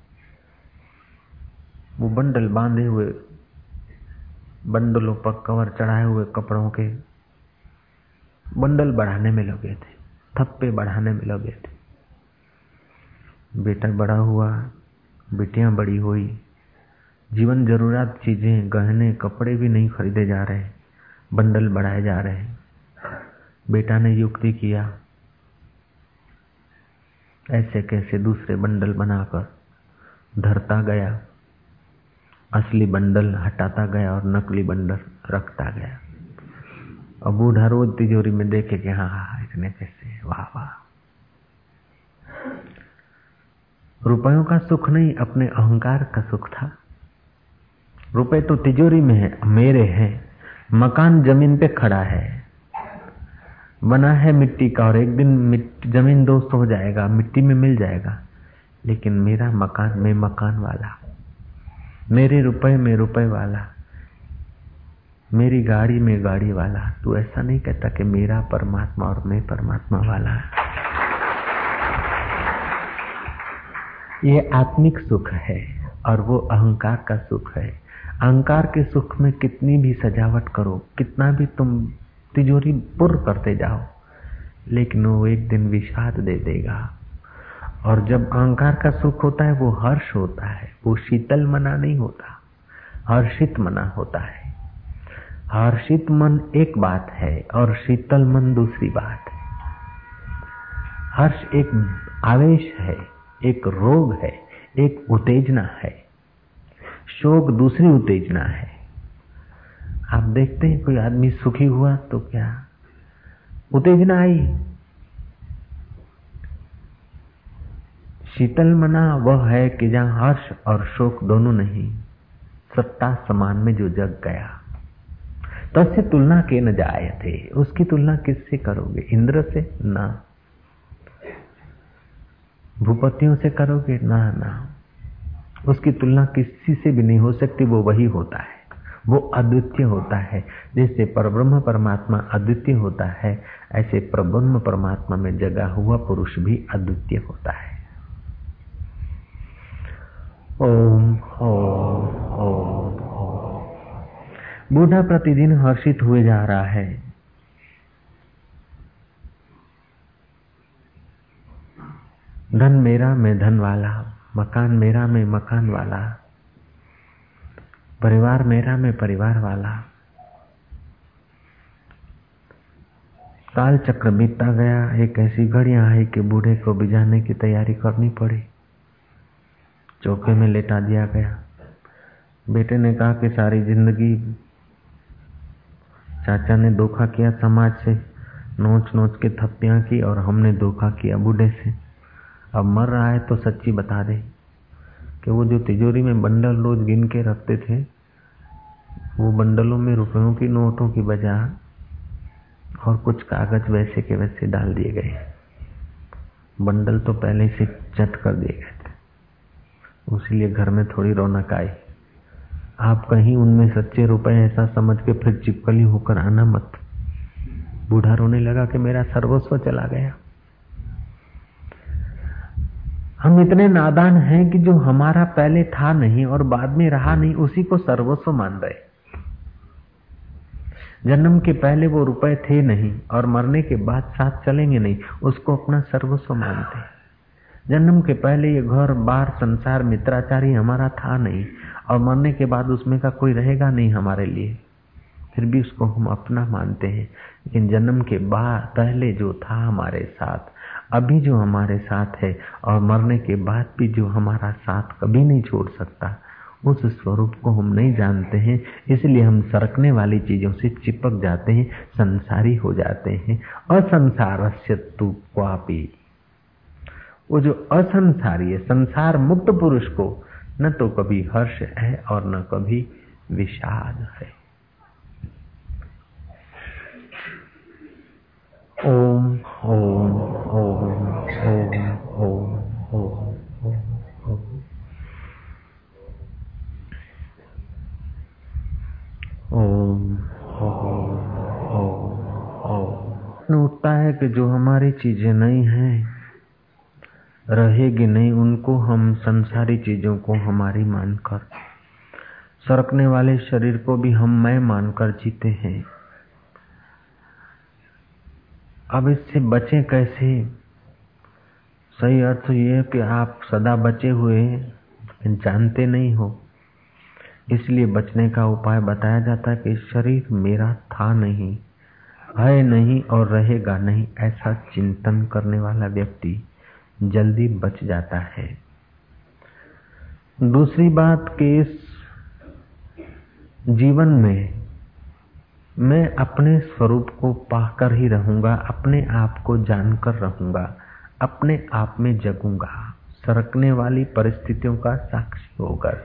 वो बंडल बांधे हुए, बंडलों पर कवर चढ़ाए हुए कपड़ों के बंडल बढ़ाने में लगे थे, थप्पे बढ़ाने में लगे थे। बेटा बड़ा हुआ, बेटियाँ बड़ी हुई, जीवन ज़रूरत चीज़ें, गहने, कपड़े भी नहीं खरीदे जा रहे। बंडल बढ़ाए जा रहे हैं। बेटा ने युक्ति किया, ऐसे कैसे दूसरे बंडल बनाकर धरता गया, असली बंडल हटाता गया और नकली बंडल रखता गया। और बूढ़ा रोज तिजोरी में देखे कि हाँ हाँ इतने पैसे वाह वाह। रुपयों का सुख नहीं, अपने अहंकार का सुख था। रुपए तो तिजोरी में है, मेरे हैं। मकान ज़मीन पे खड़ा है। बना है मिट्टी का और एक दिन ज़मीन दोस्त हो जाएगा, मिट्टी में मिल जाएगा। लेकिन मेरा मकान में मकान वाला, मेरे रुपए में रुपए वाला, मेरी गाड़ी में गाड़ी वाला, तू ऐसा नहीं कहता कि मेरा परमात्मा और मैं परमात्मा वाला। ये आत्मिक सुख है और वो अहंकार का सुख है। अहंकार के सुख में कितनी भी सजावट करो, कितना भी तुम तिजोरी पुर करते जाओ, लेकिन वो एक दिन विषाद दे देगा। और जब अहंकार का सुख होता है, वो हर्ष होता है, वो शीतल मना नहीं होता, हर्षित मना होता है। हर्षित मन एक बात है और शीतल मन दूसरी बात है। हर्ष एक आवेश है, एक रोग है, एक उत्तेजना है। शोक दूसरी उत्तेजना है। आप देखते हैं कोई आदमी सुखी हुआ तो क्या? उत्तेजना आई। शीतल मना, वह है कि जहाँ हर्ष और शोक दोनों नहीं, सत्ता समान में जो जग गया। तस्य तो तुलना के न जाए थे। उसकी तुलना किससे करोगे? इंद्र से? ना। भूपतियों से करोगे? ना ना। उसकी तुलना किसी से भी नहीं हो सकती, वो वही होता है। वो अद्वितीय होता है। जैसे परब्रह्म परमात्मा अद्वितीय होता है, ऐसे परब्रह्म परमात्मा में जगा हुआ पुरुष भी अद्वितीय होता है। ओम ओम ओम बूढ़ा प्रतिदिन हर्षित हुए जा रहा है। धन मेरा, मैं धन वाला मकान मेरा में मकान वाला, परिवार मेरा में परिवार वाला। काल चक्र बीतता गया, एक ऐसी घड़ियाँ आई कि बूढ़े को बिजाने की तैयारी करनी पड़ी। चौके में लेटा दिया गया। बेटे ने कहा कि सारी ज़िंदगी चाचा ने धोखा किया समाज से नोच नोच के थप्पियाँ की और हमने धोखा किया बूढ़े से। अब मर रहा है तो सच्ची बता दे कि वो जो तिजोरी में बंडल रोज गिन के रखते थे, वो बंडलों में रुपयों की नोटों की बजाय और कुछ कागज़ वैसे के वैसे डाल दिए गए। बंडल तो पहले से चट कर दिए गए थे। उसीलिए घर में थोड़ी रौनक आई। आप कहीं उनमें सच्चे रुपए ऐसा समझ के फिर चिपकली होकर आना मत। बूढ़ा रोने लगा कि मेरा सर्वस्व चला गया। हम इतने नादान हैं कि जो हमारा पहले था नहीं और बाद में रहा नहीं, उसी को सर्वस्व मान रहे। जन्म के पहले वो रुपए थे नहीं और मरने के बाद साथ चलेंगे नहीं, उसको अपना सर्वस्व मानते जन्म के पहले ये घर, बार, संसार, मित्राचारी हमारा था नहीं और मरने के बाद उसमें का कोई रहेगा नहीं हमारे लिए। फिर भी उसको हम अपना मानते हैं, लेकिन जन्म के बाद, पहले जो था हमारे साथ अभी जो हमारे साथ है और मरने के बाद भी जो हमारा साथ कभी नहीं छोड़ सकता, उस स्वरूप को हम नहीं जानते हैं, इसलिए हम सरकने वाली चीज़ों से चिपक जाते हैं, संसारी हो जाते हैं। असंसार क्वापी वो जो असंसारी है, संसार मुक्त पुरुष को न तो कभी हर्ष है और न कभी विषाद है। ओम ओम ओम ओम ओम ओम उठता है कि जो हमारी चीज़ें नहीं हैं, रहेगी नहीं, उनको हम संसारी चीज़ों को हमारी मानकर, सरकने वाले शरीर को भी हम मैं मानकर जीते हैं। अब इससे बचे कैसे? सही अर्थ ये है कि आप सदा बचे हुए जानते नहीं हो। इसलिए बचने का उपाय बताया जाता है कि शरीर मेरा था नहीं, है नहीं और रहेगा नहीं, ऐसा चिंतन करने वाला व्यक्ति जल्दी बच जाता है। दूसरी बात कि इस जीवन में मैं अपने स्वरूप को पाकर ही रहूँगा, अपने आप को जानकर रहूँगा, अपने आप में जगूँगा। सरकने वाली परिस्थितियों का साक्षी होकर।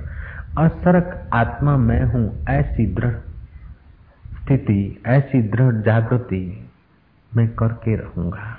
असरक आत्मा मैं हूँ, ऐसी दृढ़ स्थिति, ऐसी दृढ़ जागृति मैं करके रहूँगा।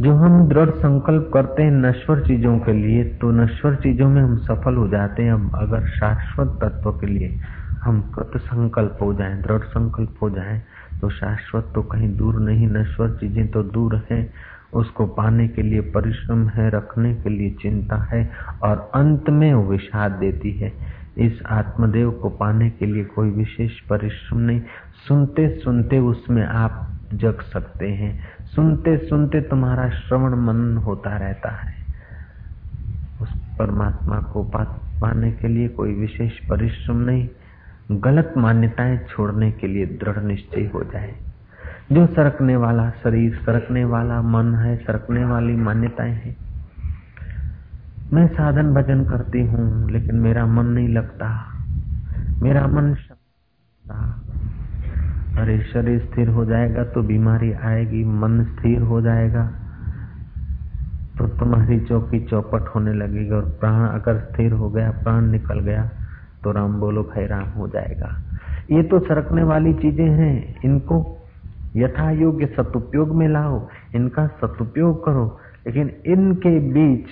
जो हम दृढ़ संकल्प करते हैं नश्वर चीज़ों के लिए तो नश्वर चीज़ों में हम सफल हो जाते हैं अब अगर शाश्वत तत्व के लिए। हम कृत संकल्प हो जाएँ, दृढ़ संकल्प हो जाएँ तो शाश्वत तो कहीं दूर नहीं, नश्वर चीज़ें तो दूर है। उसको पाने के लिए, परिश्रम है, रखने के लिए चिंता है और अंत में विषाद देती है। इस आत्मदेव को पाने के लिए कोई विशेष परिश्रम नहीं। सुनते सुनते उसमें आप जग सकते हैं। सुनते सुनते तुम्हारा श्रवण मन होता रहता है। उस परमात्मा को पाने के लिए कोई विशेष परिश्रम नहीं। गलत मान्यताएँ छोड़ने के लिए दृढ़ निश्चय हो जाए। जो सरकने वाला शरीर, सरकने वाला मन है, सरकने वाली मान्यताएँ हैं। मैं साधन भजन करती हूँ, लेकिन मेरा मन नहीं लगता। मेरा मन अरे, शरीर स्थिर हो जाएगा तो बीमारी आएगी, मन स्थिर हो जाएगा तो तुम्हारी चौकी चौपट होने लगेगी और प्राण अगर स्थिर हो गया, प्राण निकल गया तो राम बोलो भाई, राम हो जाएगा। ये तो सरकने वाली चीज़ें हैं। इनको यथा योग्य सदुपयोग में लाओ, इनका सदुपयोग करो। लेकिन इनके बीच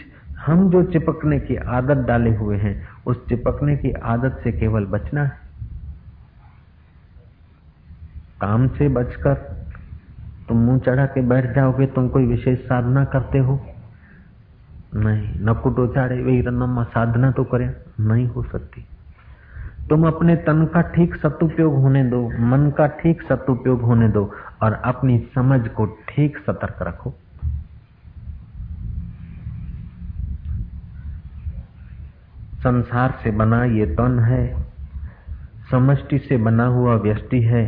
हम जो चिपकने की आदत डाले हुए हैं, उस चिपकने की आदत से केवल बचना है। काम से बचकर तुम मुँह चढ़ा के बैठ जाओगे, तुम कोई विशेष साधना करते हो? नहीं नकुटो चाड़े, वही रनम साधना तो करें, नहीं हो सकती। तुम अपने तन का ठीक सदुपयोग होने दो, मन का ठीक सदुपयोग होने दो और अपनी समझ को ठीक सतर्क रखो। संसार से बना ये तन है, समष्टि से बना हुआ व्यष्टि है।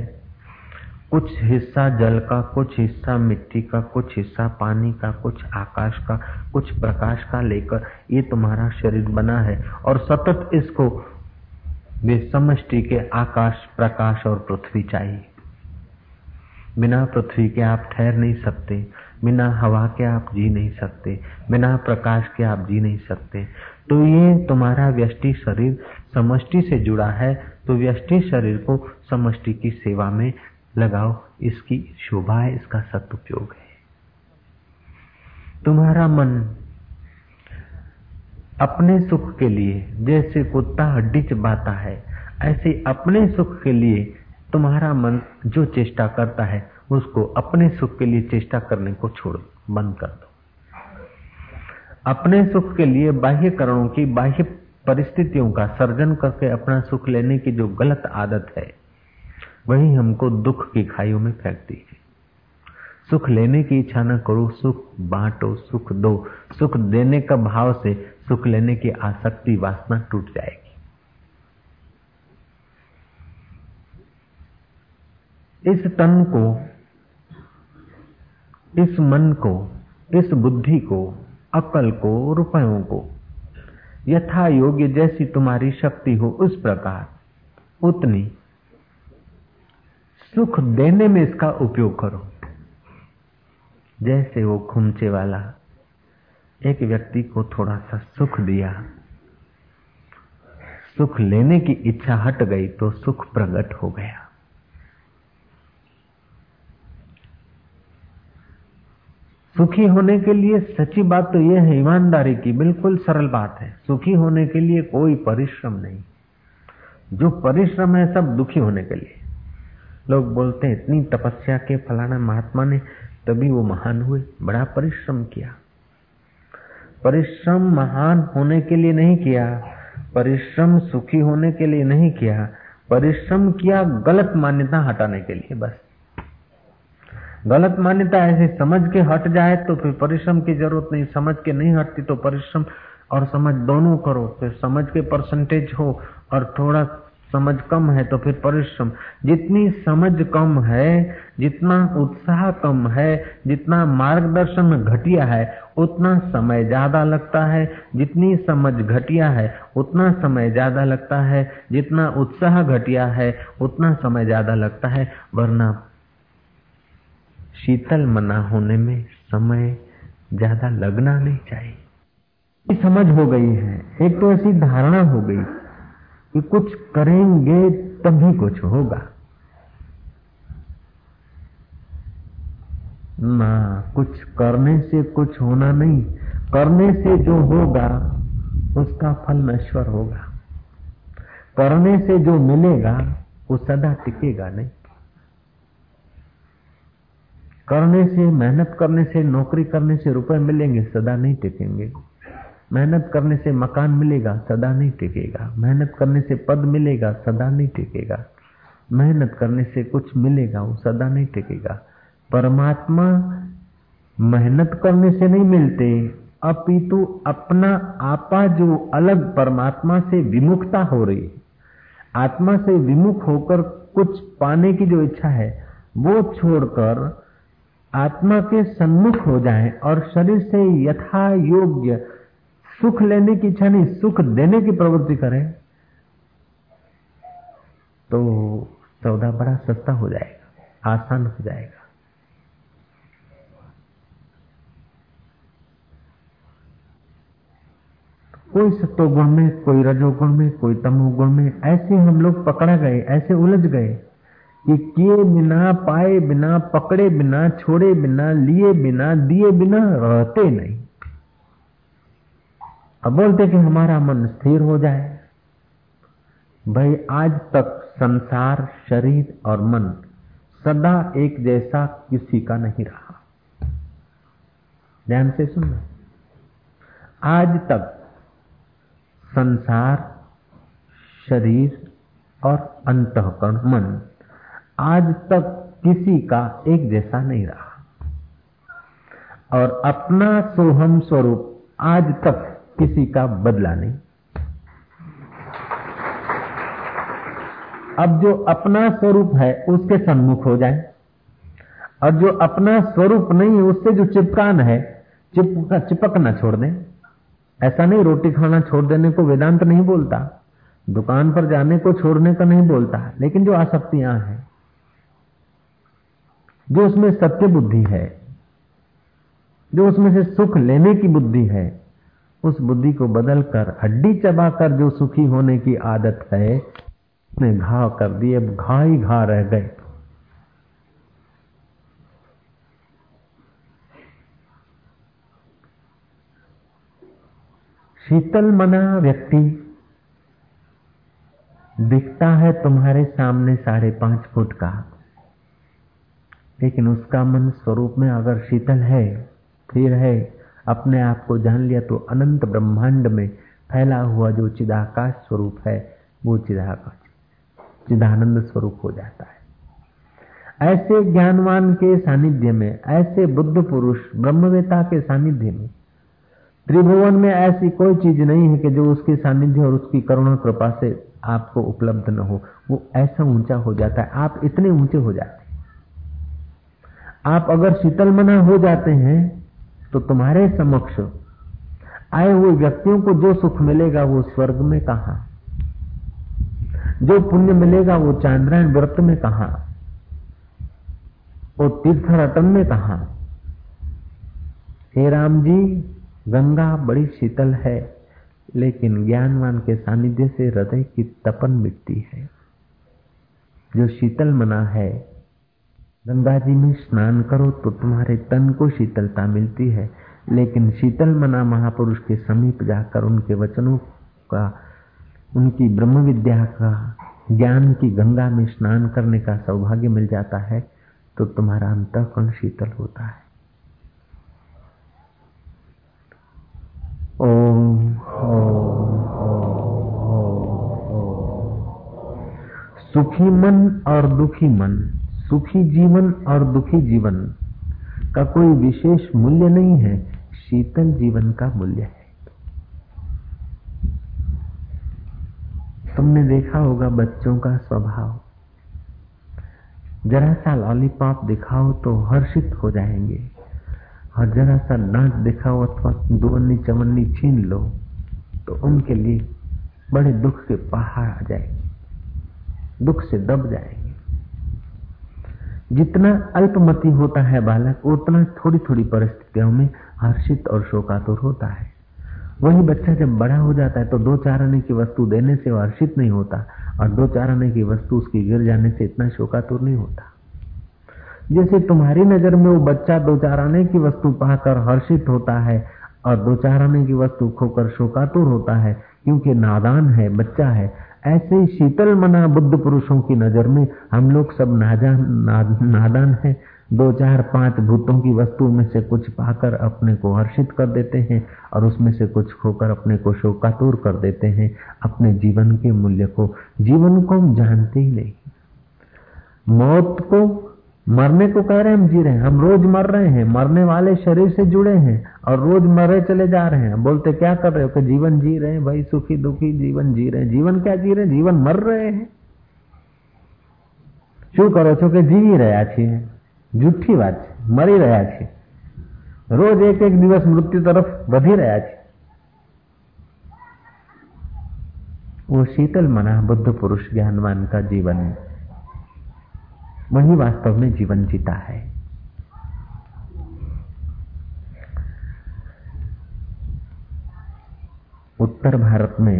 कुछ हिस्सा जल का, कुछ हिस्सा मिट्टी का, कुछ हिस्सा पानी का, कुछ आकाश का, कुछ प्रकाश का लेकर ये तुम्हारा शरीर बना है और सतत इसको वे समष्टि के आकाश, प्रकाश और पृथ्वी चाहिए। बिना पृथ्वी के आप ठहर नहीं सकते, बिना हवा के आप जी नहीं सकते, बिना प्रकाश के आप जी नहीं सकते। तो ये तुम्हारा व्यष्टि शरीर समष्टि से जुड़ा है तो व्यष्टि शरीर को समष्टि की सेवा में लगाओ। इसकी शोभा है, इसका सदुपयोग है। तुम्हारा मन अपने सुख के लिए जैसे कुत्ता हड्डी चबाता है, ऐसे अपने सुख के लिए तुम्हारा मन जो चेष्टा करता है, उसको अपने सुख के लिए चेष्टा करने को छोड़ बंद कर दो। अपने सुख के लिए बाह्य करणों की, बाह्य परिस्थितियों का सर्जन करके अपना सुख लेने की जो गलत आदत है, वही हमको दुख की खाइयों में फेंकती है। सुख लेने की इच्छा न करो, सुख बांटो, सुख दो। सुख देने का भाव से सुख लेने की आसक्ति, वासना टूट जाएगी। इस तन को, इस मन को, इस बुद्धि को, अकल को, रुपयों को, यथा योग्य जैसी तुम्हारी शक्ति हो, उस प्रकार, उतनी सुख देने में इसका उपयोग करो। जैसे वो खुमचे वाला। एक व्यक्ति को थोड़ा सा सुख दिया। सुख लेने की इच्छा हट गई तो सुख प्रकट हो गया। सुखी होने के लिए सच्ची बात तो यह है, ईमानदारी की बिल्कुल सरल बात है। सुखी होने के लिए कोई परिश्रम नहीं। जो परिश्रम है सब दुखी होने के लिए। लोग बोलते हैं, इतनी तपस्या के फलाना महात्मा ने तभी वो महान हुए, बड़ा परिश्रम किया। परिश्रम महान होने के लिए नहीं किया, परिश्रम सुखी होने के लिए नहीं किया, परिश्रम किया गलत मान्यता हटाने के लिए बस। गलत मान्यता ऐसे समझ के हट जाए तो फिर परिश्रम की ज़रूरत नहीं, समझ के नहीं हटती तो परिश्रम और समझ दोनों करो, फिर समझ के परसेंटेज हो और थोड़ा समझ कम है तो फिर परिश्रम। जितनी समझ कम है, जितना उत्साह कम है, जितना मार्गदर्शन घटिया है, उतना समय ज़्यादा लगता है। जितनी समझ घटिया है, उतना समय ज़्यादा लगता है। जितना उत्साह घटिया है, उतना समय ज़्यादा लगता है। वरना शीतल मना होने में समय ज़्यादा लगना नहीं चाहिए। समझ हो गई है। एक तो ऐसी धारणा हो गई कि कुछ करेंगे तभी कुछ होगा। ना, कुछ करने से कुछ होना नहीं। करने से जो होगा, उसका फल नश्वर होगा। करने से जो मिलेगा, वो सदा टिकेगा नहीं। करने से, मेहनत करने से, नौकरी करने से रुपए मिलेंगे, सदा नहीं टिकेंगे। मेहनत करने से मकान मिलेगा, सदा नहीं टिकेगा। मेहनत करने से पद मिलेगा, सदा नहीं टिकेगा। मेहनत करने से कुछ मिलेगा, वो सदा नहीं टिकेगा। परमात्मा मेहनत करने से नहीं मिलते, अपितु अपना आपा जो अलग परमात्मा से विमुखता हो रही है, आत्मा से विमुख होकर कुछ पाने की जो इच्छा है, वो छोड़कर आत्मा के सन्मुख हो जाए और शरीर से यथा योग्य सुख लेने की इच्छा नहीं, सुख देने की प्रवृत्ति करें तो सौदा बड़ा सस्ता हो जाएगा, आसान हो जाएगा। कोई सत्वगुण में, कोई रजोगुण में, कोई तमोगुण में, ऐसे हम लोग पकड़ा गए, ऐसे उलझ गए कि किए बिना, पाए बिना, पकड़े बिना, छोड़े बिना, लिए बिना, दिए बिना रहते नहीं। अब बोलते कि हमारा मन स्थिर हो जाए। भाई, आज तक संसार, शरीर और मन सदा एक जैसा किसी का नहीं रहा। ध्यान से सुनना आज तक संसार, शरीर और अंतकरण मन आज तक किसी का एक जैसा नहीं रहा। और अपना सोहम स्वरूप आज तक किसी का बदला नहीं। अब जो अपना स्वरूप है, उसके सम्मुख हो जाए। और जो अपना स्वरूप नहीं है, उससे जो चिपकान है चिपका चिपक ना छोड़ दें। ऐसा नहीं, रोटी खाना छोड़ देने को वेदांत नहीं बोलता। दुकान पर जाने को छोड़ने का नहीं बोलता। लेकिन जो आसक्तियाँ हैं, जो उसमें सत्य बुद्धि है, जो उसमें से सुख लेने की बुद्धि है उस बुद्धि को बदलकर, हड्डी चबाकर जो सुखी होने की आदत है, उसने घाव कर दिए घा ही घा रह गए। शीतल मना व्यक्ति, दिखता है तुम्हारे सामने साढ़े पाँच फुट का, लेकिन उसका मन स्वरूप में अगर शीतल है फिर है अपने आप को जान लिया तो अनंत ब्रह्मांड में फैला हुआ जो चिदाकाश स्वरूप है, वो चिदाकाश, चिदानंद स्वरूप हो जाता है। ऐसे ज्ञानवान के सानिध्य में, ऐसे बुद्ध पुरुष ब्रह्मवेता के सानिध्य में, त्रिभुवन में ऐसी कोई चीज़ नहीं है कि जो उसके सानिध्य और उसकी करुणा कृपा से आपको उपलब्ध न हो। वो ऐसा ऊँचा हो जाता है। आप इतने ऊँचे हो जाते हैं। आप अगर शीतल मना हो जाते हैं तो तुम्हारे समक्ष आए हुए व्यक्तियों को जो सुख मिलेगा वो स्वर्ग में कहा? जो पुण्य मिलेगा वो चांद्रायण व्रत में कहा? वो तीर्थ रतन में कहा? हे राम जी, गंगा बड़ी शीतल है, लेकिन ज्ञानवान के सानिध्य से हृदय की तपन मिटती है। जो शीतल मना है गंगा जी में स्नान करो तो तुम्हारे तन को शीतलता मिलती है। लेकिन शीतल मना महापुरुष के समीप जाकर उनके वचनों का, उनकी ब्रह्म विद्या का, ज्ञान की गंगा में स्नान करने का सौभाग्य मिल जाता है तो तुम्हारा अंतकरण शीतल होता है। ओम। सुखी मन और दुखी मन। सुखी जीवन और दुखी जीवन का कोई विशेष मूल्य नहीं है, शीतल जीवन का मूल्य है। तुमने देखा होगा बच्चों का स्वभाव। जरा सा लॉलीपॉप दिखाओ तो हर्षित हो जाएँगे और जरा सा डांट दिखाओ अथवा दुवन्नी चवन्नी छीन लो तो उनके लिए बड़े दुख के पहाड़ आ जाएँगे, दुख से दब जाएँगे। जितना अल्पमति होता है बालक, उतना थोड़ी थोड़ी परिस्थितियों में हर्षित और शोकातुर होता है। वही बच्चा जब बड़ा हो जाता है तो दो चार आने की वस्तु देने से हर्षित नहीं होता और दो चार आने की वस्तु उसकी गिर जाने से इतना शोकातुर नहीं होता। जैसे तुम्हारी नज़र में वो बच्चा दो चार आने की वस्तु पाकर हर्षित होता है और दो चार आने की वस्तु खोकर शोकातुर होता है, क्योंकि नादान है, बच्चा है ऐसे ही शीतल मना बुद्ध पुरुषों की नज़र में हम लोग सब नाजान नादान है। दो चार पाँच भूतों की वस्तु में से कुछ पाकर अपने को हर्षित कर देते हैं और उसमें से कुछ खोकर अपने को शोकातुर कर देते हैं। अपने जीवन के मूल्य को, जीवन को हम जानते ही नहीं। मौत को मरने को कह रहे हैं हम जी रहे हैं हम रोज मर रहे हैं मरने वाले शरीर से जुड़े हैं और रोज मरे चले जा रहे हैं बोलते क्या कर रहे हो कि जीवन जी रहे हैं भाई सुखी दुखी जीवन जी रहे हैं जीवन क्या जी रहे हैं जीवन मर रहे हैं શું કરો છો કે જીવી રહ્યા છીએ જુઠ્ઠી વાત છે મરી રહ્યા છીએ રોજ એક એક દિવસ મૃત્યુ તરફ વધી રહ્યા છે वो शीतल मना बुद्ध पुरुष ज्ञानवान का जीवन वही वास्तव में जीवन जीता है। उत्तर भारत में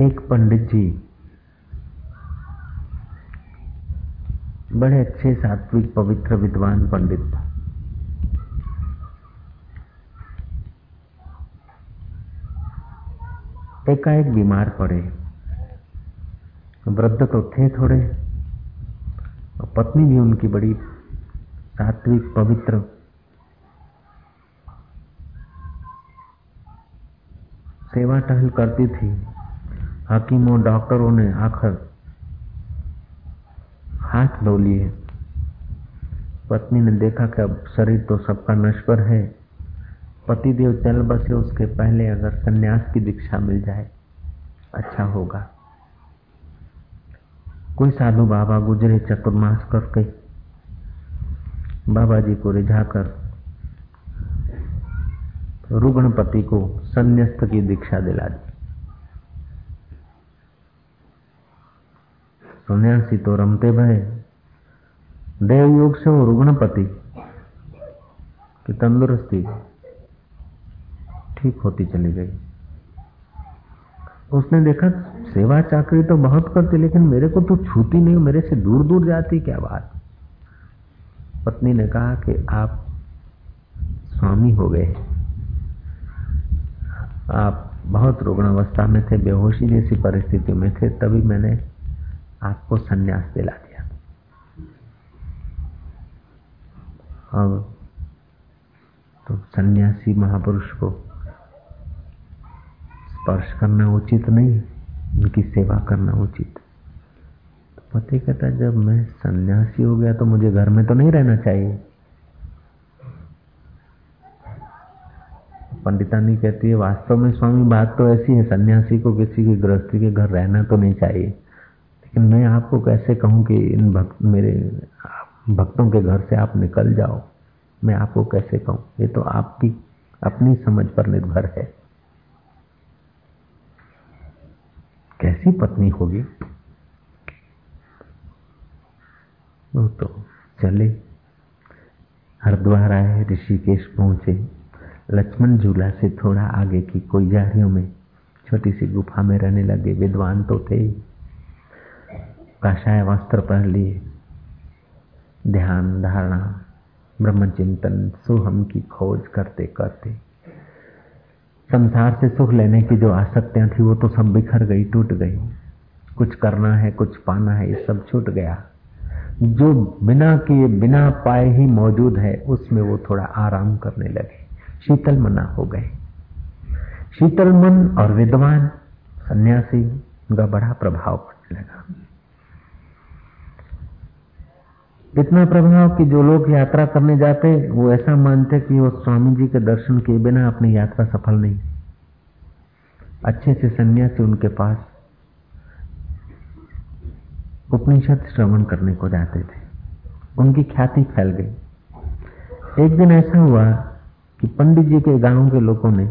एक पंडित जी बड़े अच्छे सात्विक, पवित्र, विद्वान पंडित एकाएक बीमार पड़े। वृद्ध तो थे थोड़े। और पत्नी भी उनकी बड़ी सात्विक, पवित्र। सेवा टहल करती थी। हकीमों, डॉक्टरों ने आखिर हाथ धो लिए। पत्नी ने देखा कि अब शरीर तो सबका नश्वर है। पतिदेव चल बसे, उसके पहले अगर सन्यास की दीक्षा मिल जाए अच्छा होगा। कोई साधु बाबा गुजरे चतुर्मास करके बाबा जी को रिझाकर रुग्ण पति को संन्यास्त की दीक्षा दिला दी। सन्यासी तो रमते भय। देव योग से वो रुग्णपति की तंदुरुस्ती ठीक होती चली गई। उसने देखा, सेवा चाकरी तो बहुत करती, लेकिन मेरे को तो छूती नहीं, मेरे से दूर दूर जाती, क्या बात? पत्नी ने कहा कि आप स्वामी हो गए। आप बहुत रुग्ण अवस्था में थे, बेहोशी जैसी परिस्थिति में थे, तभी मैंने आपको संन्यास दिला दिया। अब तो सन्यासी महापुरुष को स्पर्श करना उचित नहीं, उनकी सेवा करना उचित। तो पति कहता जब मैं सन्यासी हो गया तो मुझे घर में तो नहीं रहना चाहिए। पंडितानी कहती है, वास्तव में स्वामी, बात तो ऐसी है, सन्यासी को किसी की गृहस्थी के घर रहना तो नहीं चाहिए। लेकिन मैं आपको कैसे कहूँ कि इन भक्त, मेरे भक्तों के घर से आप निकल जाओ? मैं आपको कैसे कहूँ? ये तो आपकी, अपनी समझ पर निर्भर है। कैसी पत्नी होगी? वो तो चले। हरिद्वार आए ऋषिकेश पहुँचे। लक्ष्मण झूला से थोड़ा आगे की कोई जारियों में छोटी सी गुफा में रहने लगे। विद्वान तो थे। काशाय वस्त्र पहन लिए। ध्यान धारणा ब्रह्म चिंतन सुहम की खोज करते करते संसार से सुख लेने की जो आसक्तियाँ थी, वो तो सब बिखर गई, टूट गई। कुछ करना है, कुछ पाना है, ये सब छूट गया। जो बिना किए, बिना पाए ही मौजूद है, उसमें वो थोड़ा आराम करने लगे। शीतल मना हो गए। शीतल मन और विद्वान सन्यासी का बड़ा प्रभाव पड़ने लगा। इतना प्रभाव कि जो लोग यात्रा करने जाते, वो ऐसा मानते कि वो स्वामी जी के दर्शन किए बिना अपनी यात्रा सफल नहीं अच्छे से सन्यासी उनके पास उपनिषद श्रवण करने को जाते थे। उनकी ख्याति फैल गई। एक दिन ऐसा हुआ कि पंडित जी के गाँव के लोगों ने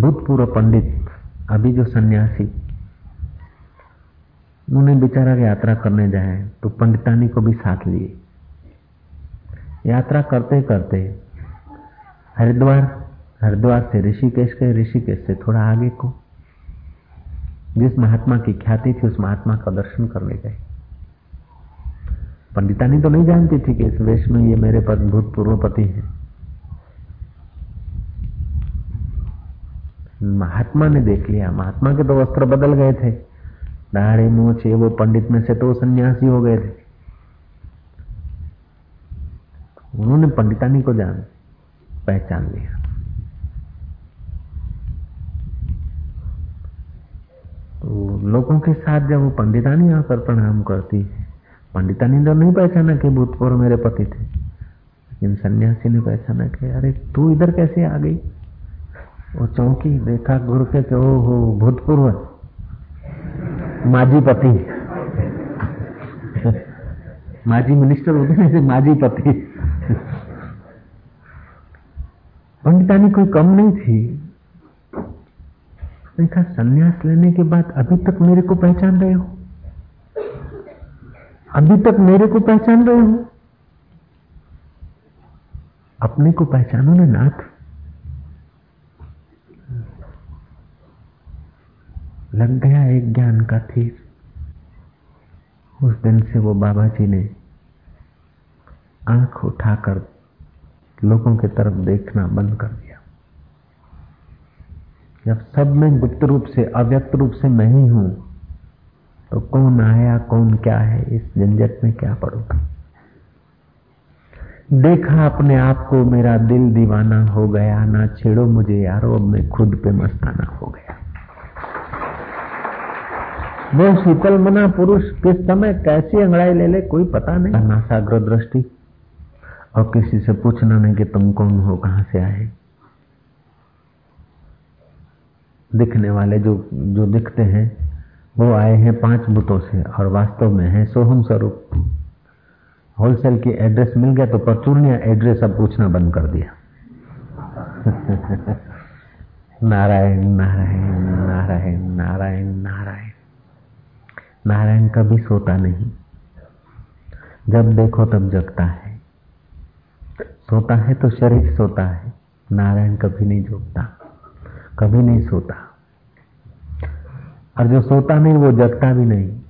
भूतपूर्व पंडित, अभी जो सन्यासी उन्हें बेचारा यात्रा करने जाए तो पंडितानी को भी साथ लिए। यात्रा करते करते हरिद्वार हरिद्वार से ऋषिकेश के ऋषिकेश से थोड़ा आगे को, जिस महात्मा की ख्याति थी, उस महात्मा का दर्शन करने गए। पंडितानी तो नहीं जानती थी कि इस वेश में ये मेरे पद भूतपूर्व पति हैं। महात्मा ने देख लिया। महात्मा के तो वस्त्र बदल गए थे। दाढ़े मोचे वो पंडित में से तो सन्यासी हो गए थे। उन्होंने पंडितानी को जान, पहचान लिया। तो लोगों के साथ जब वो पंडितानी आकर प्रणाम करती है पंडितानी तो नहीं पहचाना कि भूतपूर्व मेरे पति थे, लेकिन सन्यासी ने पहचाना कि, अरे, तू इधर कैसे आ गई? वो चौंकी, देखा गुरु के ओ हो, भूतपूर्व माजी पति माजी मिनिस्टर होते हैं माजी पति पंडितानी कोई कम नहीं थी। देखा संन्यास लेने के बाद अभी तक मेरे को पहचान रहे हो? अभी तक मेरे को पहचान रहे हो? अपने को पहचानो ना नाथ। लग गया एक ज्ञान का तीर। उस दिन से वो बाबा जी ने आँख उठाकर लोगों की तरफ़ देखना बंद कर दिया। जब सब में गुप्त रूप से, अव्यक्त रूप से मैं ही हूँ तो कौन आया, कौन क्या है, इस झंझट में क्या पड़ूँगा? देखा अपने आप को मेरा दिल दीवाना हो गया, ना छेड़ो मुझे यारो, अब मैं खुद पे मस्ताना हो गया। वो शीतल मना पुरुष किस समय कैसी अंगड़ाई ले ले, कोई पता नहीं। नासाग्र दृष्टि और किसी से पूछना नहीं कि तुम कौन हो, कहाँ से आए। दिखने वाले जो जो दिखते हैं, वो आए हैं पाँच बुतों से और वास्तव में है सोहम स्वरूप। होलसेल की एड्रेस मिल गया तो परचूर्णिया एड्रेस अब पूछना बंद कर दिया। [laughs] नारायण नारायण नारायण नारायण नारायण। नारायण कभी सोता नहीं। जब देखो तब जगता है। सोता है तो शरीर सोता है। नारायण कभी नहीं जोगता। कभी नहीं सोता। और जो सोता नहीं, वो जगता भी नहीं।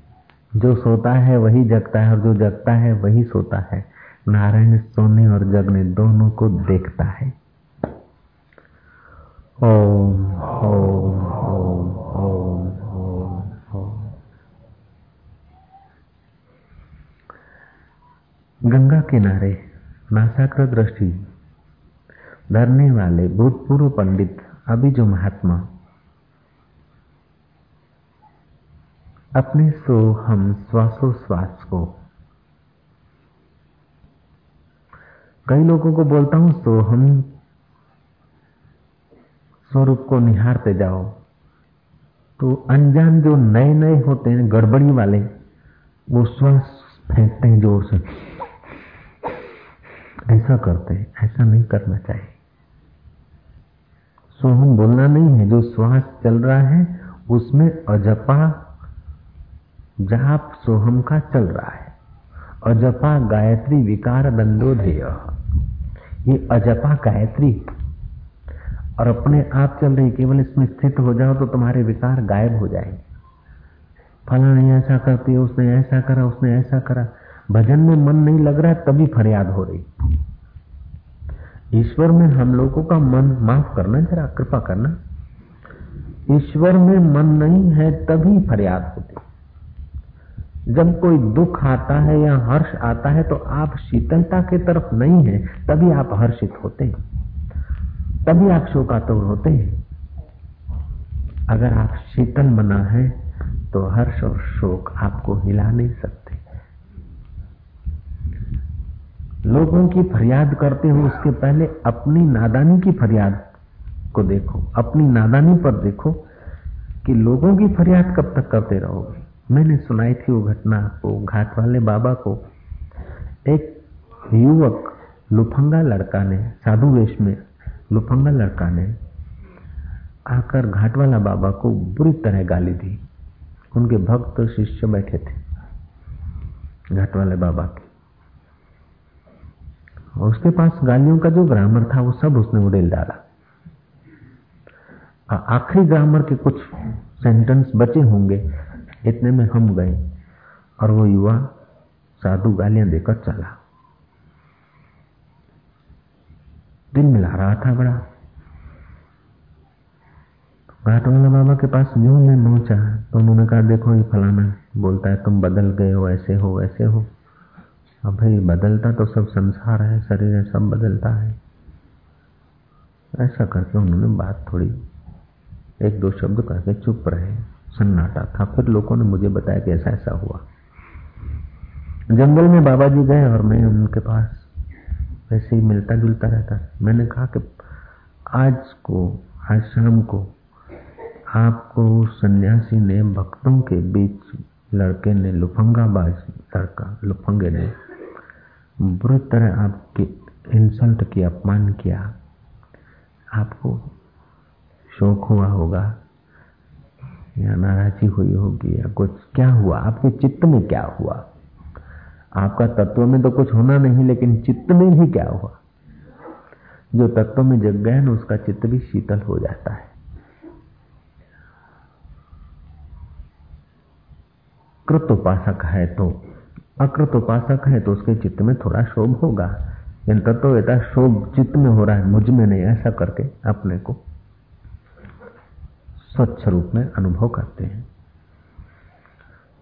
जो सोता है, वही जगता है, और जो जगता है, वही सोता है। नारायण सोने और जगने दोनों को देखता है। ओम ओम ओम ओम। गंगा किनारे नासाग्र दृष्टि। धरने वाले भूतपूर्व पंडित अभी जो महात्मा। अपने सो हम श्वासोश्वास को। कई लोगों को बोलता हूँ सो हम स्वरूप को निहारते जाओ। तो अनजान जो नए नए होते हैं, गड़बड़ी वाले, वो श्वास फेंकते हैं ज़ोर से। ऐसा करते हैं, ऐसा नहीं करना चाहिए। सोहम बोलना नहीं है, जो श्वास चल रहा है, उसमें अजपा जाप सोहम का चल रहा है। अजपा गायत्री विकार दंडोधेय। ये अजपा गायत्री। और अपने आप चल रही केवल इसमें स्थित हो जाओ तो तुम्हारे विकार गायब हो जाएँगे। फला ने ऐसा करती है, उसने ऐसा करा, उसने ऐसा करा। भजन में मन नहीं लग रहा तभी फरियाद हो रही। ईश्वर में हम लोगों का मन, माफ़ करना, जरा कृपा करना। ईश्वर में मन नहीं है, तभी फरियाद होती। जब कोई दुख आता है या हर्ष आता है तो आप शीतलता के तरफ़ नहीं है, तभी आप हर्षित होते हैं। तभी आप शोकातुर होते हैं। अगर आप शीतल मना है तो हर्ष और शोक आपको हिला नहीं सकते। लोगों की फरियाद करते हो, उसके पहले अपनी नादानी की फरियाद को देखो, अपनी नादानी पर देखो कि लोगों की फरियाद कब तक करते रहोगे। मैंने सुनाई थी वो घटना को घाट वाले बाबा को। एक युवक लुफंगा लड़का ने, साधु वेश में लुफंगा लड़का ने आकर घाट वाला बाबा को बुरी तरह गाली दी। उनके भक्त शिष्य बैठे थे घाट वाले बाबा के। और उसके पास गालियों का जो ग्रामर था, वो सब उसने उड़ेल डाला। आखिरी ग्रामर के कुछ सेंटेंस बचे होंगे, इतने में हम गए और वो युवा साधु गालियाँ देकर चला। दिन मिला रहा था बड़ा। घाट वाला बाबा के पास जो मैं पहुँचा तो उन्होंने कहा, देखो ये फलाना बोलता है, तुम बदल गए हो, ऐसे हो, वैसे हो। अब भाई, बदलता तो सब संसार है, शरीर है, सब बदलता है। ऐसा करके उन्होंने बात थोड़ी, एक दो शब्द करके चुप रहे, सन्नाटा था। फिर लोगों ने मुझे बताया कि ऐसा ऐसा हुआ। जंगल में बाबा जी गए और मैं उनके पास वैसे ही मिलता जुलता रहता। मैंने कहा कि आज को, आज शाम को आपको सन्यासी ने, भक्तों के बीच लड़के ने, लुफंगाबाज, लड़का, लुफंगे ने बुरी तरह आपकी इंसल्ट की, अपमान किया, आपको शोक हुआ होगा या नाराजी हुई होगी या कुछ, क्या हुआ? आपके चित्त में क्या हुआ? आपका तत्व में तो कुछ होना नहीं, लेकिन चित्त में ही क्या हुआ? जो तत्व में जग गया ना, उसका चित्त भी शीतल हो जाता है। कृत उपासक है तो अकृत उपासक है तो उसके चित्त में थोड़ा शोभ होगा। इन तत्व तो शोभ चित्त में हो रहा है, मुझमें नहीं, ऐसा करके अपने को स्वच्छ रूप में अनुभव करते हैं।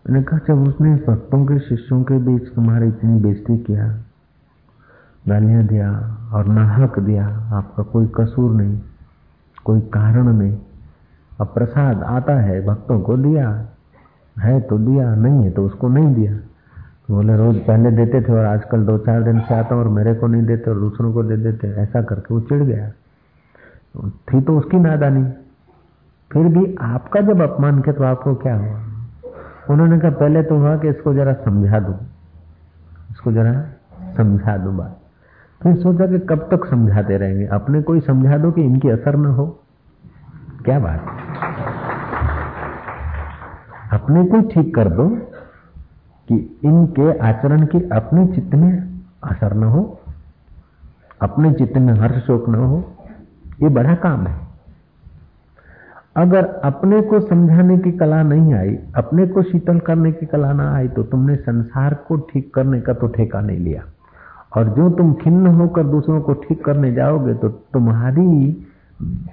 मैंने कहा, जब उसने भक्तों के शिष्यों के बीच तुम्हारी इतनी बेजती किया, गालियाँ दिया और नाहक दिया, आपका कोई कसूर नहीं, कोई कारण नहीं अब प्रसाद आता है, भक्तों को दिया है तो दिया, नहीं है तो उसको नहीं दिया। बोले, रोज पहले देते थे और आजकल दो चार दिन से आता और मेरे को नहीं देते और दूसरों को दे देते ऐसा करके वो चिढ़ गया। थी तो उसकी नादानी। फिर भी आपका जब अपमान किया तो आपको क्या हुआ? उन्होंने कहा, पहले तो हुआ कि इसको जरा समझा दू। इसको जरा समझा दू बात। फिर सोचा कि कब तक समझाते रहेंगे। अपने कोई समझा दो कि इनकी असर ना हो। क्या बात अपने को ठीक कर दो। कि इनके आचरण की अपने चित्त में असर न हो, अपने चित्त में हर्ष शोक न हो, ये बड़ा काम है। अगर अपने को समझाने की कला नहीं आई, अपने को शीतल करने की कला ना आई तो तुमने संसार को ठीक करने का तो ठेका नहीं लिया। और जो तुम खिन्न होकर दूसरों को ठीक करने जाओगे तो तुम्हारी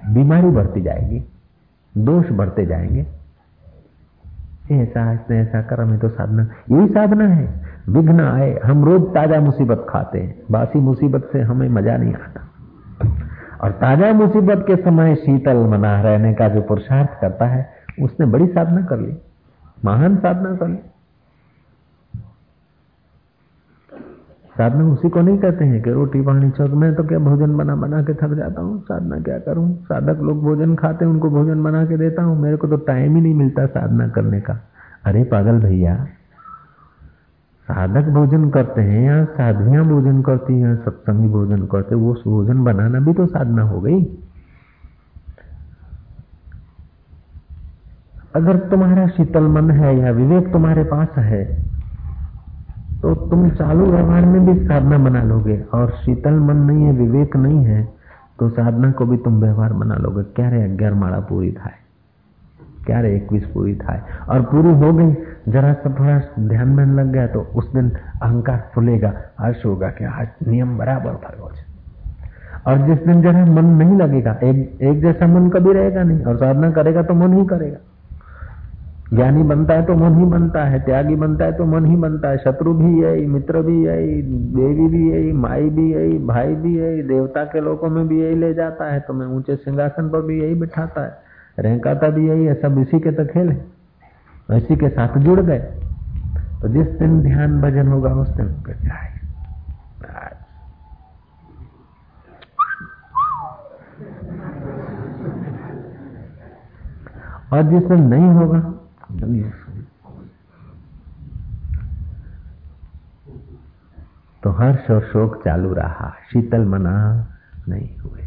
बीमारी बढ़ती जाएगी, दोष बढ़ते जाएँगे। ऐसा इसने ऐसा कर हमें तो साधना। यही साधना है। विघ्न आए, हम रोज ताज़ा मुसीबत खाते हैं। बासी मुसीबत से हमें मज़ा नहीं आता। और ताज़ा मुसीबत के समय शीतल मना रहने का जो पुरुषार्थ करता है, उसने बड़ी साधना कर ली। महान साधना कर ली। साधना उसी को नहीं कहते हैं कि रोटी पानी चौक में तो क्या भोजन बना बना के थक जाता हूँ साधना क्या करूँ? साधक लोग भोजन खाते हैं, उनको भोजन बना के देता हूँ। मेरे को तो टाइम ही नहीं मिलता साधना करने का। अरे पागल भैया, साधक भोजन करते हैं या साधवियाँ भोजन करती हैं, सत्संगी भोजन करते वो भोजन बनाना भी तो साधना हो गई। अगर तुम्हारा शीतल मन है या विवेक तुम्हारे पास है तो तुम चालू व्यवहार में भी साधना बना लोगे। और शीतल मन नहीं है, विवेक नहीं है तो साधना को भी तुम व्यवहार बना लोगे। क्या रे अग्यार माला पूरी था क्या रे इक्कीस पूरी था और पूरी हो गई, जरा सा थोड़ा ध्यान में लग गया तो उस दिन अहंकार फुलेगा, हर्ष होगा कि आज नियम बराबर था और जिस दिन जरा मन नहीं लगेगा, एक एक जैसा मन कभी रहेगा नहीं, और साधना करेगा तो मन ही करेगा। ज्ञानी बनता है तो मन ही बनता है, त्यागी बनता है तो मन ही बनता है, शत्रु भी यही मित्र भी यही देवी भी यही माई भी यही भाई भी यही देवता के लोगों में भी यही ले जाता है तो मैं ऊँचे सिंहासन पर भी यही बिठाता है रहकाता भी यही है, सब इसी के तो खेल है, इसी के साथ जुड़ गए। तो जिस दिन ध्यान भजन होगा, उस दिन जाए और जिस दिन नहीं होगा तो हर्ष और शोक चालू रहा, शीतल मना नहीं हुए।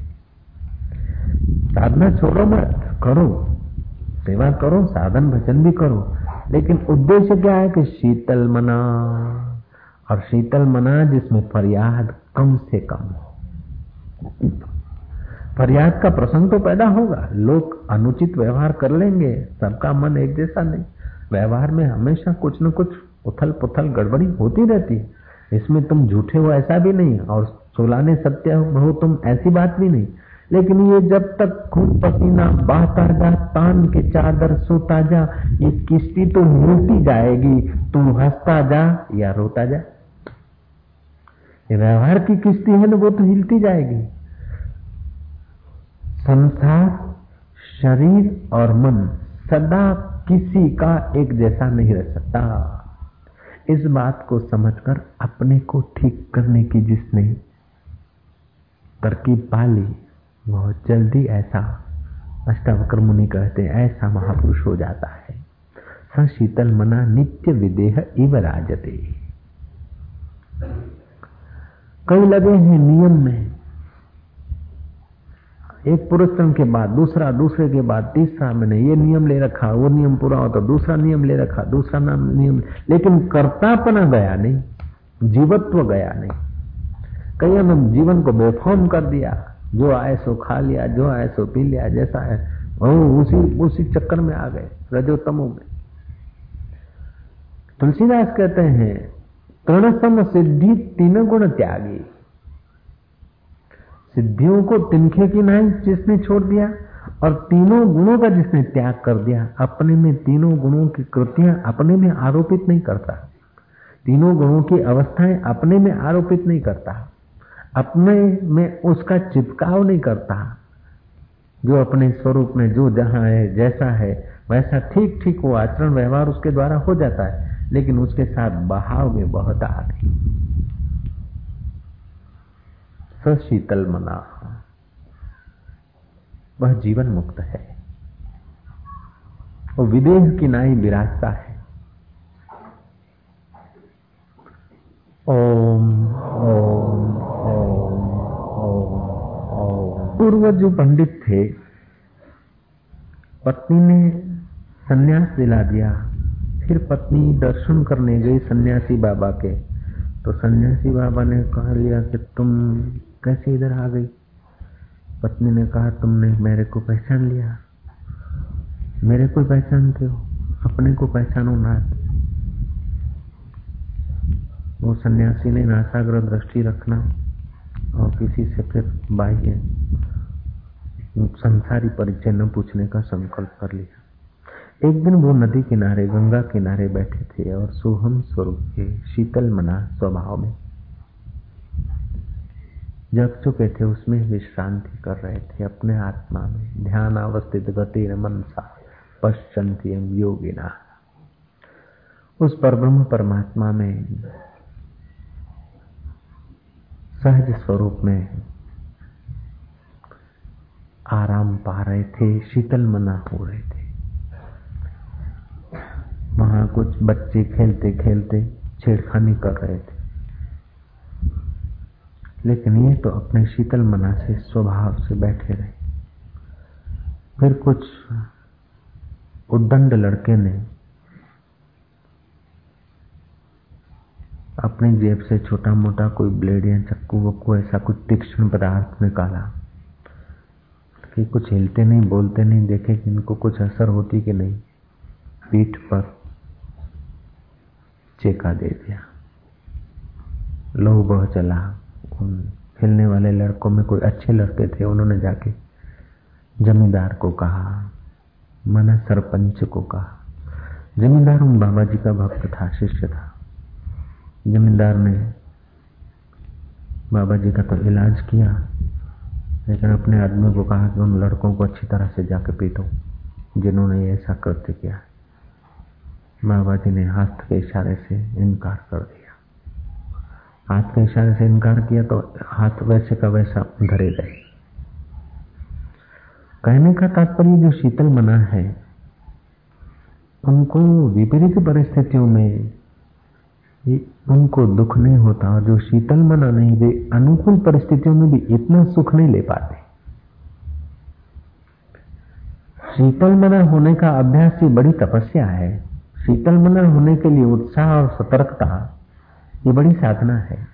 साधना छोड़ो मत, करो। सेवा करो, साधन भजन भी करो। लेकिन उद्देश्य क्या है कि शीतल मना, और शीतल मना जिसमें फरियाद कम से कम हो। फरियाद का प्रसंग तो पैदा होगा। लोग अनुचित व्यवहार कर लेंगे, सबका मन एक जैसा नहीं। व्यवहार में हमेशा कुछ न कुछ उथल पुथल गड़बड़ी होती रहती है। इसमें तुम झूठे हो ऐसा भी नहीं, और सोलाने सत्य हो तुम ऐसी बात भी नहीं। लेकिन ये जब तक खून पसीना बहता जा, तान के चादर सोता जा, ये किश्ती तो हिलती जाएगी। तू हंसता जा या रोता जा। ये व्यवहार की किश्ती है ना, वो तो हिलती जाएगी। संसार शरीर और मन सदा किसी का एक जैसा नहीं रह सकता। इस बात को समझकर अपने को ठीक करने की जिसने तरकीब पाली बहुत जल्दी ऐसा अष्टावक्र मुनि कहते हैं, ऐसा महापुरुष हो जाता है। सशीतल मना नित्य विदेह इव राजते। कई लगे हैं नियम में एक पुरस्कार के बाद, दूसरा, दूसरे के बाद, तीसरा मैंने ये नियम ले रखा, वो नियम पूरा हो तो दूसरा नियम ले रखा, दूसरा नाम नियम। लेकिन कर्तापना गया नहीं, जीवत्व गया नहीं। कई हमें जीवन को बेफॉर्म कर दिया, जो आए सो खा लिया, जो आए सो पी लिया, जैसा है वो उसी उसी चक्कर में आ गए, रजोतमो में। तुलसीदास कहते हैं, तृणसम सिद्धि तीन गुण त्यागी। सिद्धियों को तिनखे की नहीं जिसने छोड़ दिया और तीनों गुणों का जिसने त्याग कर दिया, अपने में तीनों गुणों की कृतियाँ अपने में आरोपित नहीं करता। तीनों गुणों की अवस्थाएँ अपने में आरोपित नहीं करता। अपने में उसका चिपकाव नहीं करता। जो अपने स्वरूप में जो जहाँ है, जैसा है, वैसा ठीक ठीक वो आचरण व्यवहार उसके द्वारा हो जाता है, लेकिन उसके साथ बहाव में बहुत आ गई सशीतल मना। वह जीवन मुक्त है। वो विदेह की नाई विराजता है। ओम ओम ओम ओम। ओम पूर्व जो पंडित थे। पत्नी ने सन्यास दिला दिया। फिर पत्नी दर्शन करने गई सन्यासी बाबा के। तो सन्यासी बाबा ने कहा लिया कि तुम कैसे इधर आ गई? पत्नी ने कहा, तुमने मेरे को पहचान लिया। मेरे को पहचानते हो, अपने को पहचानो ना वो सन्यासी ने नासाग्र दृष्टि रखना और किसी से फिर बाह्य संसारी परिचय न पूछने का संकल्प कर लिया। एक दिन वो नदी किनारे, गंगा किनारे बैठे थे और सोहम स्वरूप के शीतल मना स्वभाव में जग चुके थे, उसमें विश्रांति कर रहे थे अपने आत्मा में। ध्यान अवस्थित गति मनसा पश्चंती योगिना। उस परब्रह्म परमात्मा में सहज स्वरूप में आराम पा रहे थे, शीतल मना हो रहे थे। वहाँ कुछ बच्चे खेलते खेलते छेड़खानी कर रहे थे। लेकिन ये तो अपने शीतल मना से, स्वभाव से बैठे रहे। फिर कुछ उद्दंड लड़के ने अपनी जेब से छोटा मोटा कोई ब्लेड या चक्कू वक्कू ऐसा कुछ तीक्ष्ण पदार्थ निकाला कि कुछ हिलते नहीं, बोलते नहीं, देखे कि इनको कुछ असर होती कि नहीं। पीठ पर चेका दे दिया। लहू बह चला। खेलने वाले लड़कों में कोई अच्छे लड़के थे, उन्होंने जाके जमींदार को कहा, मना सरपंच को कहा। जमींदार उन बाबा जी का भक्त था, शिष्य था। जमींदार ने बाबा जी का तो इलाज किया, लेकिन अपने आदमी को कहा कि उन लड़कों को अच्छी तरह से जाके पीटो, जिन्होंने ऐसा कृत्य किया। बाबा जी ने हाथ के इशारे से इनकार कर दिया। हाथ के इशारे से इनकार किया तो हाथ वैसे का वैसा धरे गए कहने का तात्पर्य जो शीतल मना है, उनको विपरीत परिस्थितियों में उनको दुख नहीं होता, जो शीतल मना नहीं, वे अनुकूल परिस्थितियों में भी इतना सुख नहीं ले पाते। शीतल मना होने का अभ्यास ही बड़ी तपस्या है। शीतल मना होने के लिए उत्साह और सतर्कता ये बड़ी साधना है।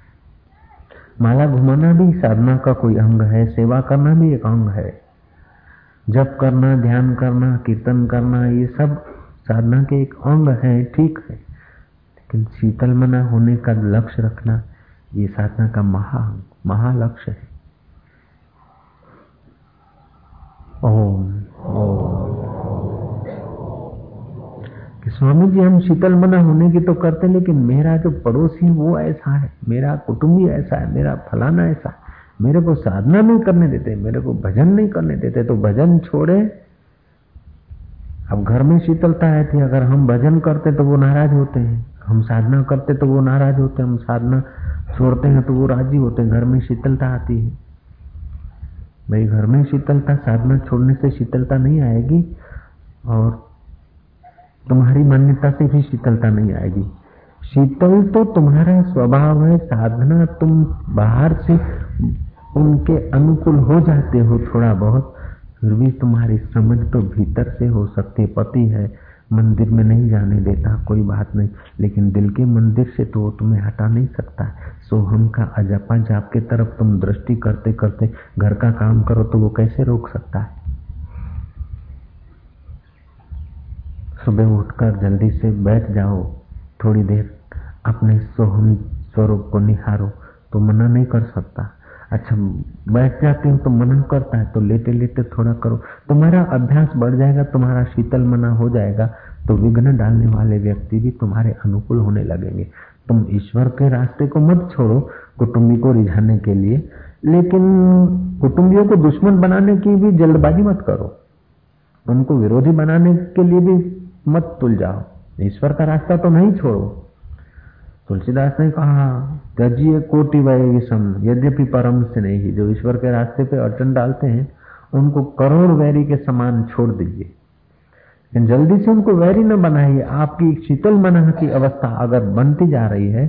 माला घुमाना भी साधना का कोई अंग है, सेवा करना भी एक अंग है। जप करना, ध्यान करना, कीर्तन करना, ये सब साधना के एक अंग है, ठीक है। लेकिन शीतल मना होने का लक्ष्य रखना, ये साधना का महा महालक्ष्य है। ओम ओम। स्वामी जी, हम शीतल मना होने की तो करते लेकिन मेरा जो पड़ोसी वो ऐसा है। मेरा कुटुंबी ऐसा है, मेरा फलाना ऐसा है। मेरे को साधना नहीं करने देते, मेरे को भजन नहीं करने देते तो भजन छोड़े। अब घर में शीतलता है थी, अगर हम भजन करते तो वो नाराज़ होते हैं। हम साधना करते तो वो नाराज़ होते हैं, हम साधना छोड़ते हैं तो वो राज़ी होते हैं। घर में शीतलता आती है। भाई, घर में शीतलता, साधना छोड़ने से शीतलता नहीं आएगी। और तुम्हारी मान्यता से भी शीतलता नहीं आएगी। शीतल तो तुम्हारा स्वभाव है, साधना तुम बाहर से उनके अनुकूल हो जाते हो थोड़ा बहुत, फिर भी तुम्हारी समझ तो भीतर से हो सकती है, पति है। मंदिर में नहीं जाने देता, कोई बात नहीं, लेकिन दिल के मंदिर से तो वो तुम्हें हटा नहीं सकता। सोहम का अजपा जाप के तरफ़ तुम दृष्टि करते करते घर का काम करो तो वो कैसे रोक सकता है? सुबह उठकर जल्दी से बैठ जाओ। थोड़ी देर अपने सोहम स्वरूप को निहारो तो मना नहीं कर सकता। अच्छा बैठ जाते हो तो मनन करता है तो लेटे लेटे थोड़ा करो। तुम्हारा अभ्यास बढ़ जाएगा, तुम्हारा शीतल मना हो जाएगा तो विघ्न डालने वाले व्यक्ति भी तुम्हारे अनुकूल होने लगेंगे। तुम ईश्वर के रास्ते को मत छोड़ो कुटुंबी को रिझाने के लिए, लेकिन कुटुंबियों को दुश्मन बनाने की भी जल्दबाजी मत करो। उनको विरोधी बनाने के लिए भी मत तुल जाओ ईश्वर का रास्ता तो नहीं छोड़ो। तुलसीदास ने कहा त्यजिए कोटि वय विषम, यद्यपि परम से नहीं जो ईश्वर के रास्ते पे अड़चन डालते हैं, उनको करोड़ वैरी के समान छोड़ दीजिए। लेकिन जल्दी से उनको वैरी न बनाइए। आपकी शीतल मन की अवस्था अगर बनती जा रही है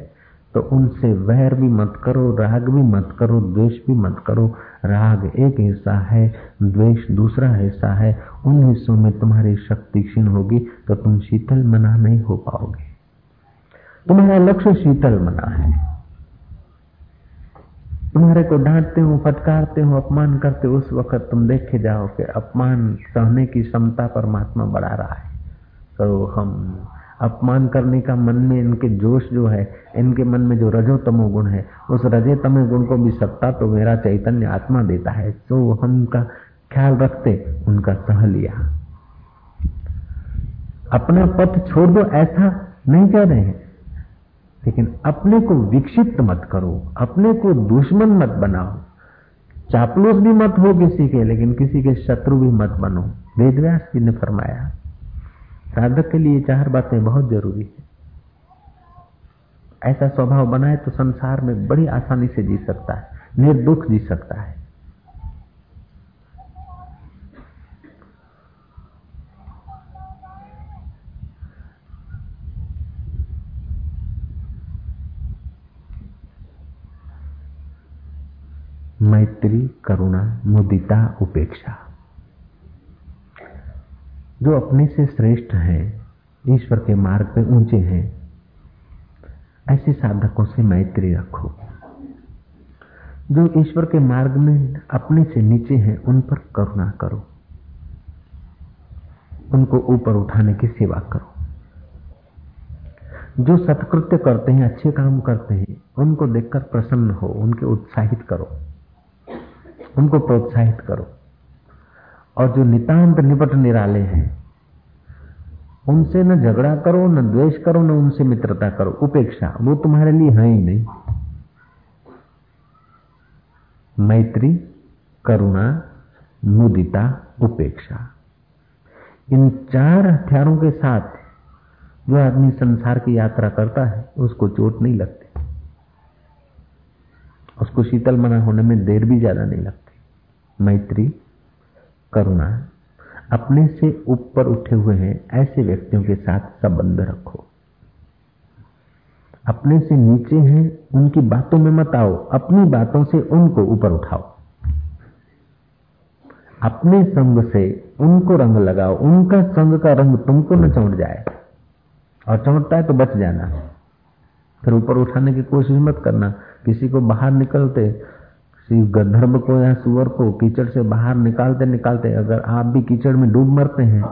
तो उनसे वैर भी मत करो, राग भी मत करो, द्वेष भी मत करो। राग एक हिस्सा है, द्वेष दूसरा हिस्सा है उन हिस्सों में तुम्हारी शक्ति क्षीण होगी तो तुम शीतल मना नहीं हो पाओगे। तुम्हारा लक्ष्य शीतल मना है। तुम्हारे को डांटते हो, फटकारते हो, अपमान करते उस वक्त तुम देखे जाओ कि अपमान सहने की क्षमता परमात्मा बढ़ा रहा है। तो हम, अपमान करने का मन में इनके जोश जो है, इनके मन में जो रजोतमो गुण है, उस रजे तमो गुण को भी सत्ता तो मेरा चैतन्य आत्मा देता है। तो हम उनका ख्याल रखते उनका सह लिया। अपना पथ छोड़ दो, ऐसा नहीं कह रहे हैं। लेकिन अपने को विक्षिप्त मत करो, अपने को दुश्मन मत बनाओ। चापलूस भी मत हो किसी के, लेकिन किसी के शत्रु भी मत बनो। वेदव्यास जी ने फरमाया, साधक के लिए चार बातें बहुत ज़रूरी है। ऐसा स्वभाव बनाए तो संसार में बड़ी आसानी से जी सकता है, निर्दुख जी सकता है। मैत्री, करुणा, मुदिता, उपेक्षा। जो अपने से श्रेष्ठ है, ईश्वर के मार्ग पे ऊँचे हैं, ऐसे साधकों से मैत्री रखो। जो ईश्वर के मार्ग में अपने से नीचे हैं, उन पर करुणा करो। उनको ऊपर उठाने की सेवा करो। जो सत्कृत्य करते हैं, अच्छे काम करते हैं, उनको देखकर प्रसन्न हो, उनके उत्साहित करो। उनको प्रोत्साहित करो। और जो नितांत निपट निराले हैं, उनसे न झगड़ा करो, न द्वेष करो, न उनसे मित्रता करो। उपेक्षा, वो तुम्हारे लिए है ही नहीं। मैत्री, करुणा, मुदिता, उपेक्षा। इन चार हथियारों के साथ जो आदमी संसार की यात्रा करता है, उसको चोट नहीं लगती। उसको शीतल मना होने में देर भी ज़्यादा नहीं लगती। मैत्री, करुणा, अपने से ऊपर उठे हुए हैं, ऐसे व्यक्तियों के साथ संबंध रखो। अपने से नीचे हैं, उनकी बातों में मत आओ, अपनी बातों से उनको ऊपर उठाओ। अपने संग से उनको रंग लगाओ, उनका संग का रंग तुमको न चौंट जाए। और चौंटता है तो बच जाना। फिर ऊपर उठाने की कोशिश मत करना, किसी को बाहर निकलते किसी गंधर्व को या सुअर को कीचड़ से बाहर निकालते निकालते अगर आप भी कीचड़ में डूब मरते हैं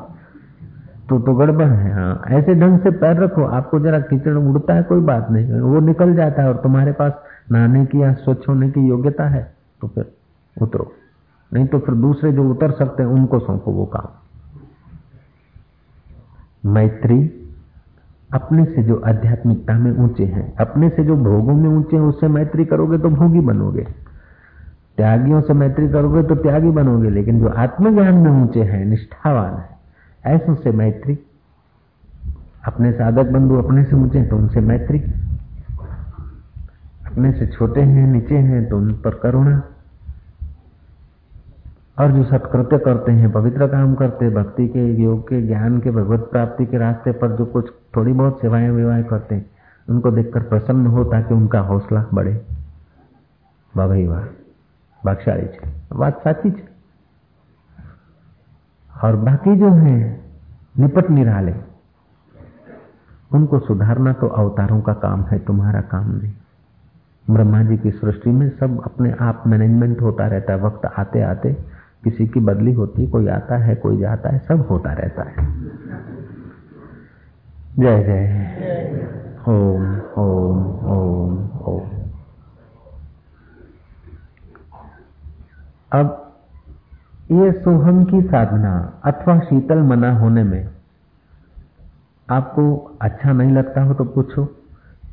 तो तो गड़बड़ है हाँ। ऐसे ढंग से पैर रखो, आपको जरा कीचड़ उड़ता है, कोई बात नहीं। वो निकल जाता है और तुम्हारे पास नहाने की या स्वच्छ होने की योग्यता है तो फिर उतरो। नहीं तो फिर दूसरे जो उतर सकते हैं, उनको सौंपो वो काम। मैत्री अपने से जो आध्यात्मिकता में ऊँचे हैं, अपने से जो भोगों में ऊँचे हैं, उससे मैत्री करोगे तो भोगी बनोगे। त्यागियों से मैत्री करोगे तो त्यागी बनोगे, लेकिन जो आत्मज्ञान में ऊँचे हैं, निष्ठावान है, ऐसे से मैत्री। अपने साधक बंधु अपने से ऊँचे हैं तो उनसे मैत्री। अपने से छोटे हैं, नीचे हैं तो उन पर करुणा। और जो सत्कृत्य करते हैं, पवित्र काम करते हैं, भक्ति के, योग के, ज्ञान के, भगवत प्राप्ति के रास्ते पर जो कुछ थोड़ी बहुत सेवाएँ विवाहें करते हैं, उनको देखकर प्रसन्न हो ताकि उनका हौसला बढ़े। वाह भाई वाह। भागशाली છે है और बाकी जो है, निपट निराले। उनको सुधारना तो अवतारों का काम है, तुम्हारा काम नहीं। ब्रह्मा जी की सृष्टि में सब अपने आप मैनेजमेंट होता रहता है। वक्त आते आते किसी की बदली होती है कोई आता है, कोई जाता है, सब होता रहता है। जय जय। ओम ओम ओम ओम। अब ये सोहम की साधना अथवा शीतल मना होने में आपको अच्छा नहीं लगता हो तो पूछो,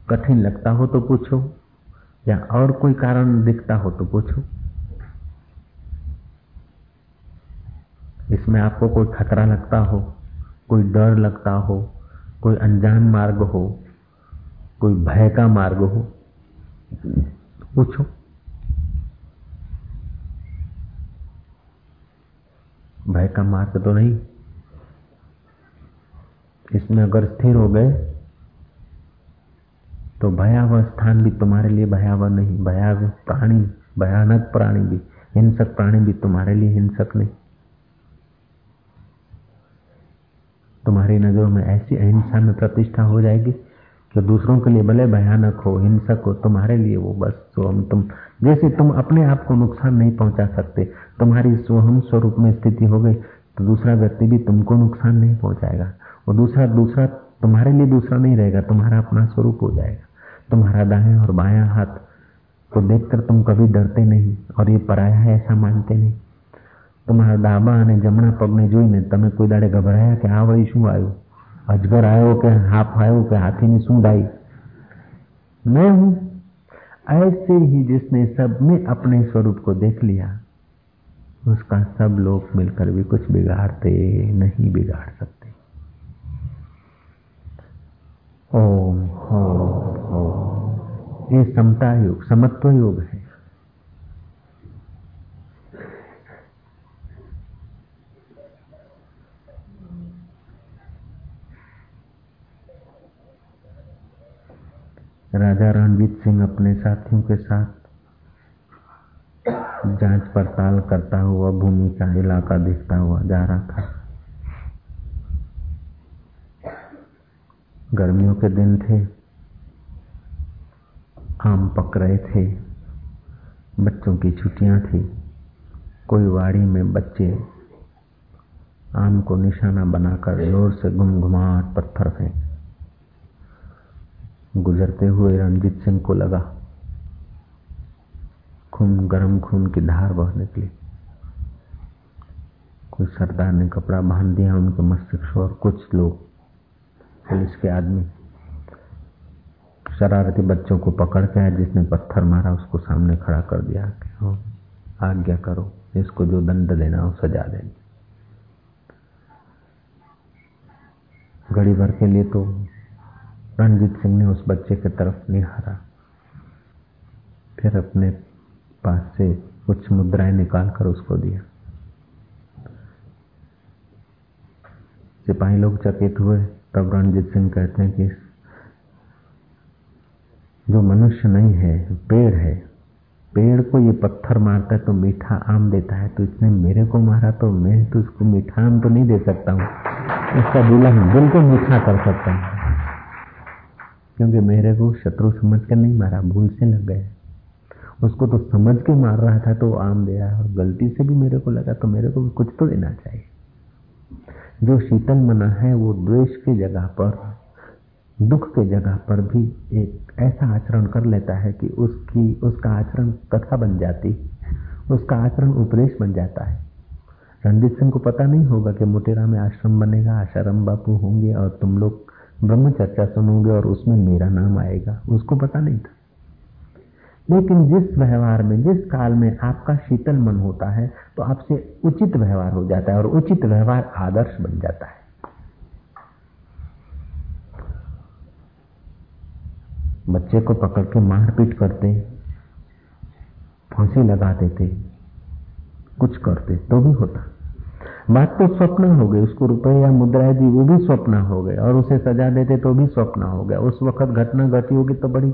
कठिन लगता हो तो पूछो, या और कोई कारण दिखता हो तो पूछो। इसमें आपको कोई खतरा लगता हो, कोई डर लगता हो, कोई अनजान मार्ग हो, कोई भय का मार्ग हो, पूछो। भय का मार्ग तो नहीं। इसमें अगर स्थिर हो गए तो भयावह स्थान भी तुम्हारे लिए भयावह नहीं, भयावह प्राणी, भयानक प्राणी भी, हिंसक प्राणी भी तुम्हारे लिए हिंसक नहीं। तुम्हारी नज़रों में ऐसी अहिंसा में प्रतिष्ठा हो जाएगी कि दूसरों के लिए भले भयानक हो, हिंसक हो, तुम्हारे लिए वो बस सोहम तुम, जैसे तुम अपने आप को नुकसान नहीं पहुँचा सकते तुम्हारी सोहम स्वरूप में स्थिति हो गई तो दूसरा व्यक्ति भी तुमको नुकसान नहीं पहुंचाएगा वो दूसरा दूसरा तुम्हारे लिए दूसरा नहीं रहेगा तुम्हारा अपना स्वरूप हो जाएगा तुम्हारा दाएं और बायां हाथ को देखकर तुम कभी डरते नहीं और ये पराया है ऐसा मानते नहीं તમારા ડાબા અને જમણા પગને જોઈને તમે કોઈ દાડે ગભરાયા કે આ વળી શું આવ્યું અજગર આવ્યો કે હાફ આવ્યો કે હાથીની सूंड आई मैं हूं ऐसे ही जिसने सब में अपने स्वरूप को देख लिया उसका सब लोग मिलकर भी कुछ बिगाड़ते नहीं बिगाड़ सकते। ओम ओम ये समता योग, समत्व योग है। राजा रणजीत सिंह अपने साथियों के साथ जाँच पड़ताल करता हुआ, भूमि का इलाका देखता हुआ जा रहा था। गर्मियों के दिन थे। आम पक रहे थे। बच्चों की छुट्टियाँ थी। कोई वाड़ी में बच्चे आम को निशाना बनाकर ज़ोर से घुमघुमाहट पत्थर फेंक। गुजरते हुए रणजीत सिंह को लगा खून, गर्म खून की धार बह निकली। कोई सरदार ने कपड़ा बाँध दिया, उनके मस्तिष्क और कुछ लोग, पुलिस के आदमी, शरारती बच्चों को पकड़ के जिसने पत्थर मारा, उसको सामने खड़ा कर दिया कि हाँ आज्ञा करो, इसको जो दंड देना हो सजा देना घड़ी भर के लिए तो रणजीत सिंह ने उस बच्चे की तरफ़ निहारा। फिर अपने पास से कुछ मुद्राएँ निकालकर उसको दिया। सिपाही लोग चकित हुए, तब रणजीत सिंह कहते हैं कि जो मनुष्य नहीं है, पेड़ है, पेड़ को ये पत्थर मारता है तो मीठा आम देता है तो इसने मेरे को मारा तो मैं तो उसको मीठा आम तो नहीं दे सकता हूँ। उसका दिल बिल्कुल मीठा कर सकता हूँ। क्योंकि मेरे को शत्रु समझ कर नहीं मारा, भूल से लग गए। उसको तो समझ के मार रहा था तो आम दे रहा है और गलती से भी मेरे को लगा तो मेरे को भी कुछ तो देना चाहिए। जो शीतल मना है वो द्वेष की जगह पर, दुख के जगह पर भी एक ऐसा आचरण कर लेता है कि उसकी, उसका आचरण कथा बन जाती, उसका आचरण उपदेश बन जाता है। रणजीत सिंह को पता नहीं होगा कि मोटेरा में आश्रम बनेगा, आश्रम बापू होंगे और तुम लोग ब्रह्मचर्चा सुनोगे और उसमें मेरा नाम आएगा, उसको पता नहीं था। लेकिन जिस व्यवहार में, जिस काल में आपका शीतल मन होता है तो आपसे उचित व्यवहार हो जाता है और उचित व्यवहार आदर्श बन जाता है। बच्चे को पकड़ के मारपीट करते, फांसी लगा देते, कुछ करते तो भी होता। बात तो स्वप्न हो गई, उसको रुपए या मुद्राएँ दी, वो भी स्वप्न हो गए, और उसे सजा देते तो भी स्वप्न हो गया। उस वक्त घटना घटी होगी तो बड़ी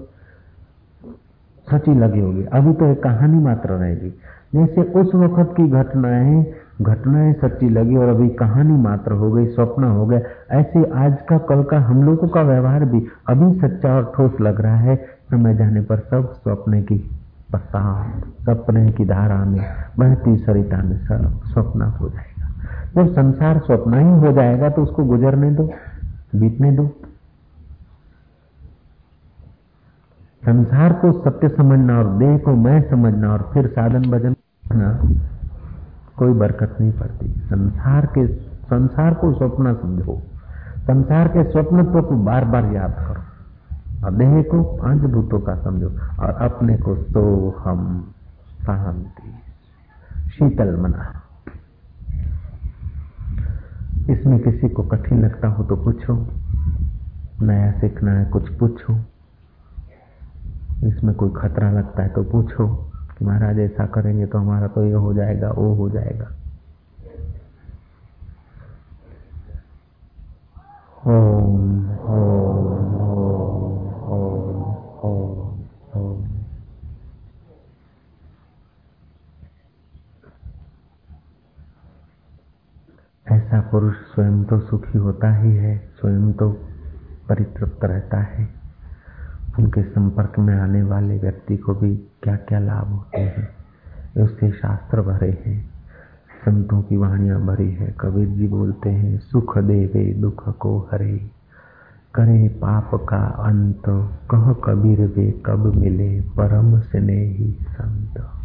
सची लगी होगी। अभी तो एक कहानी मात्र रहेगी जैसे उस वक्त की घटनाएँ घटनाएँ सच्ची लगी और अभी कहानी मात्र हो गई, स्वप्न हो गया। ऐसे आज का, कल का हम लोगों का व्यवहार भी अभी सच्चा और ठोस लग रहा है। समय जाने पर सब स्वप्न की बसात सपने की धारा में बहती सरिता में सब स्वप्न हो जाएगा। जब संसार स्वप्न ही हो जाएगा तो उसको गुजरने दो, बीतने दो। संसार को सत्य समझना और देह को मैं समझना और फिर साधन भजन करना कोई बरकत नहीं पड़ती। संसार के संसार को स्वप्न समझो। संसार के स्वप्न को बार बार याद करो। और देह को पाँच भूतों का समझो और अपने को तो हम शांति। शीतल मना। इसमें किसी को कठिन लगता हो तो पूछो। नया सीखना है कुछ पूछो। इसमें कोई खतरा लगता है तो पूछो कि महाराज, ऐसा करेंगे तो हमारा तो ये हो जाएगा, वो हो जाएगा। ओम ओम ओम ओम ओम। ऐसा पुरुष स्वयं तो सुखी होता ही है, स्वयं तो परितृप्त रहता है। उनके संपर्क में आने वाले व्यक्ति को भी क्या क्या लाभ होते हैं? उसके शास्त्र भरे हैं। संतों की वाणियाँ भरी है। कबीर जी बोलते हैं, सुख देवे, दुख को हरे। करे पाप का अंत, कह कबीर वे कब मिले? परम स्नेही संत।